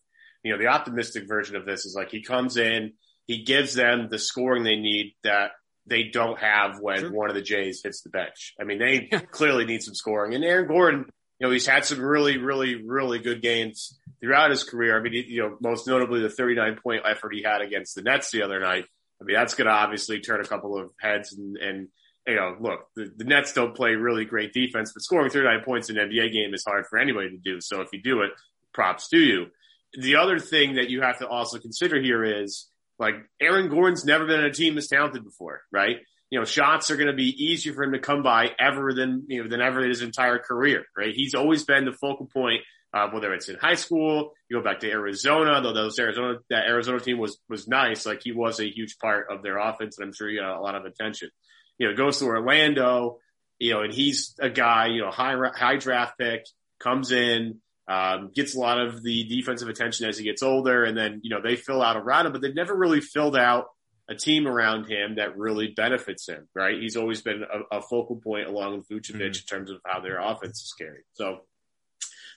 S3: You know, the optimistic version of this is like he comes in, he gives them the scoring they need that they don't have when
S1: Sure.
S3: one of the Jays hits the bench. I mean, they clearly need some scoring. And Aaron Gordon, you know, he's had some really, really, really good games throughout his career. I mean, he- you know, most notably the 39 point effort he had against the Nets the other night. I mean, that's going to obviously turn a couple of heads and, and you know, look, the, the Nets don't play really great defense, but scoring 39 points in an NBA game is hard for anybody to do. So if you do it, props to you. The other thing that you have to also consider here is like Aaron Gordon's never been on a team this talented before, right? You know, shots are going to be easier for him to come by ever than, you know, than ever in his entire career, right? He's always been the focal point, uh, whether it's in high school, you go back to Arizona, though those Arizona, that Arizona team was, was nice. Like he was a huge part of their offense and I'm sure he got a lot of attention you know, goes to Orlando, you know, and he's a guy, you know, high, high draft pick, comes in, um, gets a lot of the defensive attention as he gets older. And then, you know, they fill out around him, but they've never really filled out a team around him that really benefits him, right? He's always been a, a focal point along with Vucevic
S1: Mhm.
S3: in terms of how their offense is carried. So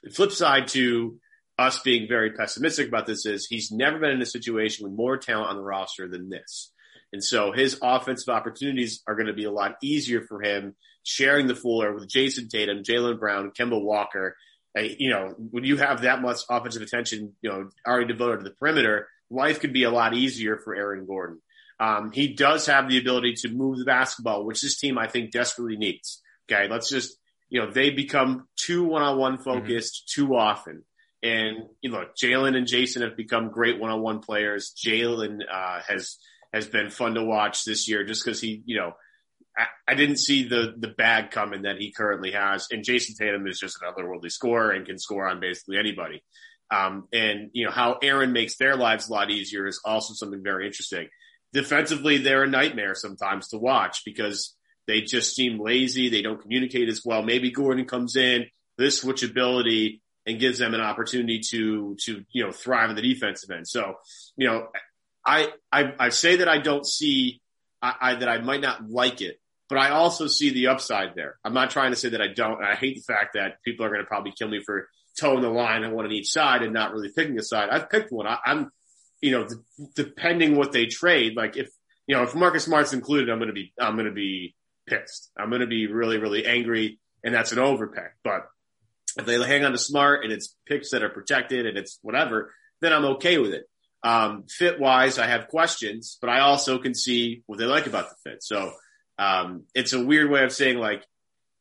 S3: the flip side to us being very pessimistic about this is he's never been in a situation with more talent on the roster than this. And so his offensive opportunities are going to be a lot easier for him sharing the floor with Jayson Tatum, Jaylen Brown, Kemba Walker. You know, when you have that much offensive attention, you know, already devoted to the perimeter, life could be a lot easier for Aaron Gordon. Um, he does have the ability to move the basketball, which this team I think desperately needs. Okay, let's just you know they become too one-on-one focused mm-hmm. too often. And you know, Jaylen and Jayson have become great one-on-one players. Jaylen uh, has has been fun to watch this year just because he, you know, I, didn't see the the bag coming that he currently has. And Jayson Tatum is just an otherworldly scorer and can score on basically anybody. Um, and you know how Aaron makes their lives a lot easier is also something very interesting. Defensively, they're a nightmare sometimes to watch because they just seem lazy. They don't communicate as well. Maybe Gordon comes in, this switchability and gives them an opportunity to, to, you know, thrive in the defensive end. So, you know, I, I, I say that I don't see, I, I, that I might not like it, but I also see the upside there. I'm not trying to say that I don't. I hate the fact that people are going to probably kill me for toeing the line and one on each side and not really picking a side. I've picked one. I, am you know, d- depending what they trade, like if, you know, if Marcus Smart's included, I'm going to be, I'm going to be pissed. I'm going to be really, really angry and that's an overpick. But if they hang on to smart and it's picks that are protected and it's whatever, then I'm okay with it. Um, fit wise, I have questions, but I also can see what they like about the fit. So, um, it's a weird way of saying like,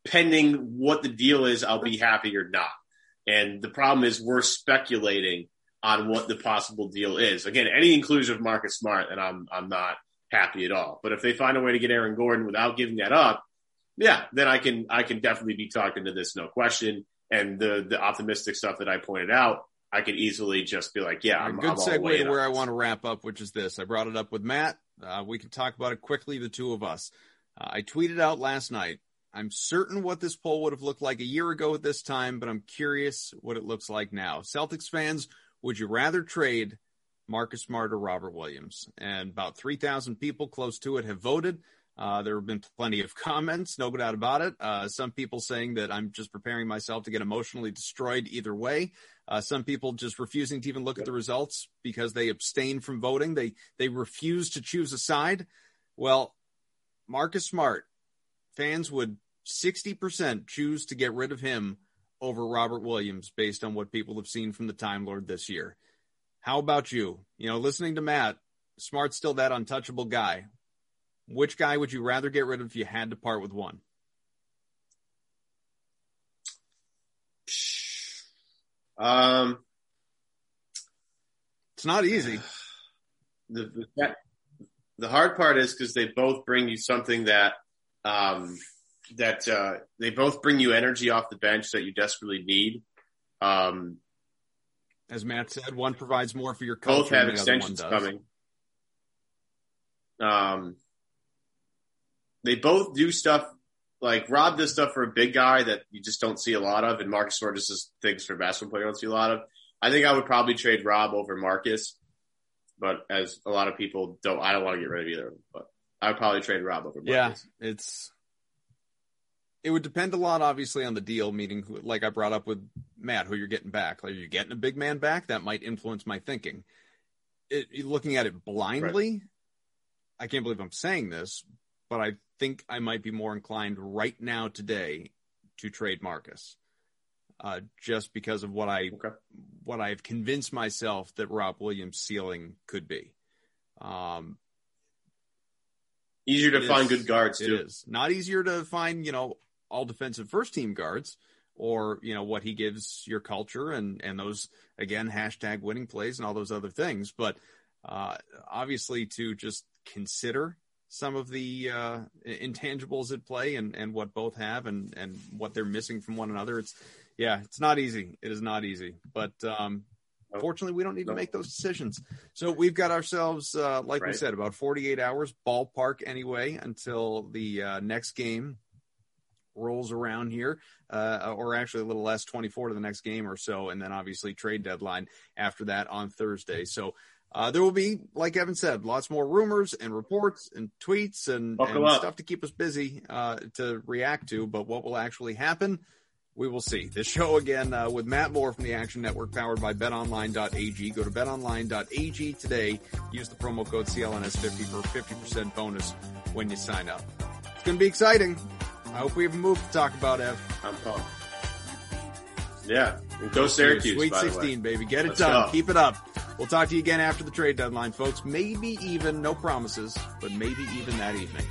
S3: pending what the deal is, I'll be happy or not. And the problem is we're speculating on what the possible deal is. Again, any inclusion of Marcus Smart, and I'm, I'm not happy at all. But if they find a way to get Aaron Gordon without giving that up, yeah, then I can, I can definitely be talking to this, no question and the the optimistic stuff that I pointed out, I could easily just be like, yeah, I'm,
S1: good
S3: I'm
S1: segue to where I want to wrap up, which is this. I brought it up with Matt. Uh, we can talk about it quickly, the two of us. Uh, I tweeted out last night. I'm certain what this poll would have looked like a year ago at this time, but I'm curious what it looks like now. Celtics fans, would you rather trade Marcus Smart or Robert Williams? And about 3,000 people close to it have voted. Uh, there have been plenty of <laughs> comments, no doubt about it. Uh, some people saying that I'm just preparing myself to get emotionally destroyed either way. Uh, some people just refusing to even look at the results because they abstain from voting. They they refuse to choose a side. Well, Marcus Smart, fans would 60% choose to get rid of him over Robert Williams based on what people have seen from the Time Lord this year. How about you? You know, listening to Matt, Smart's still that untouchable guy. Which guy would you rather get rid of if you had to part with one?
S3: Um,
S1: it's not easy. <sighs>
S3: The the, the hard part is because they both bring you something that um, that uh, they both bring you energy off the bench that you desperately need. Um,
S1: As Matt said, one provides more for your culture.
S3: Both have extensions coming. Um, they both do stuff like Rob does stuff for a big guy that you just don't see a lot of, and Marcus Smart does things for a basketball player you don't see a lot of. I think I would probably trade Rob over Marcus, but as a lot of people don't, I don't want to get rid of either of them. But I would probably trade Rob over Marcus.
S1: Yeah, it's it would depend a lot, obviously, on the deal. Meaning, like I brought up with Matt, who you're getting back. Like, you're getting a big man back. That might influence my thinking. It, looking at it blindly, right. I can't believe I'm saying this, but I think I might be more inclined right now today to trade Marcus, uh, just because of what I okay. what I've convinced myself that Rob Williams' ceiling could be. Um,
S3: easier to find good guards. Too.
S1: It is not easier to find you know all defensive first team guards or you know what he gives your culture and and those again hashtag winning plays and all those other things but uh, obviously to just consider some of the uh, intangibles at play and, and what both have and, and what they're missing from one another. It's yeah, it's not easy. It is not easy, but um, fortunately, we don't need to make those decisions. So we've got ourselves, uh, like right. we said, about 48 hours ballpark anyway until the uh, next game rolls around here, uh, or actually a little less, 24 to the next game or so, and then obviously trade deadline after that on Thursday. So uh, there will be, like Evan said, lots more rumors and reports and tweets and, and stuff to keep us busy uh, to react to. But what will actually happen, we will see. This show again uh, with Matt Moore from the Action Network, powered by BetOnline.ag. Go to BetOnline.ag today. Use the promo code CLNS50 for a 50% bonus when you sign up. It's going to be exciting. I hope we have a move to talk about, Ev.
S3: I'm pumped. Yeah, and go Syracuse.
S1: Sweet
S3: by the way.
S1: 16, baby. Get it
S3: Let's
S1: done.
S3: go.
S1: Keep it up. We'll talk to you again after the trade deadline, folks. Maybe even, no promises, but maybe even that evening.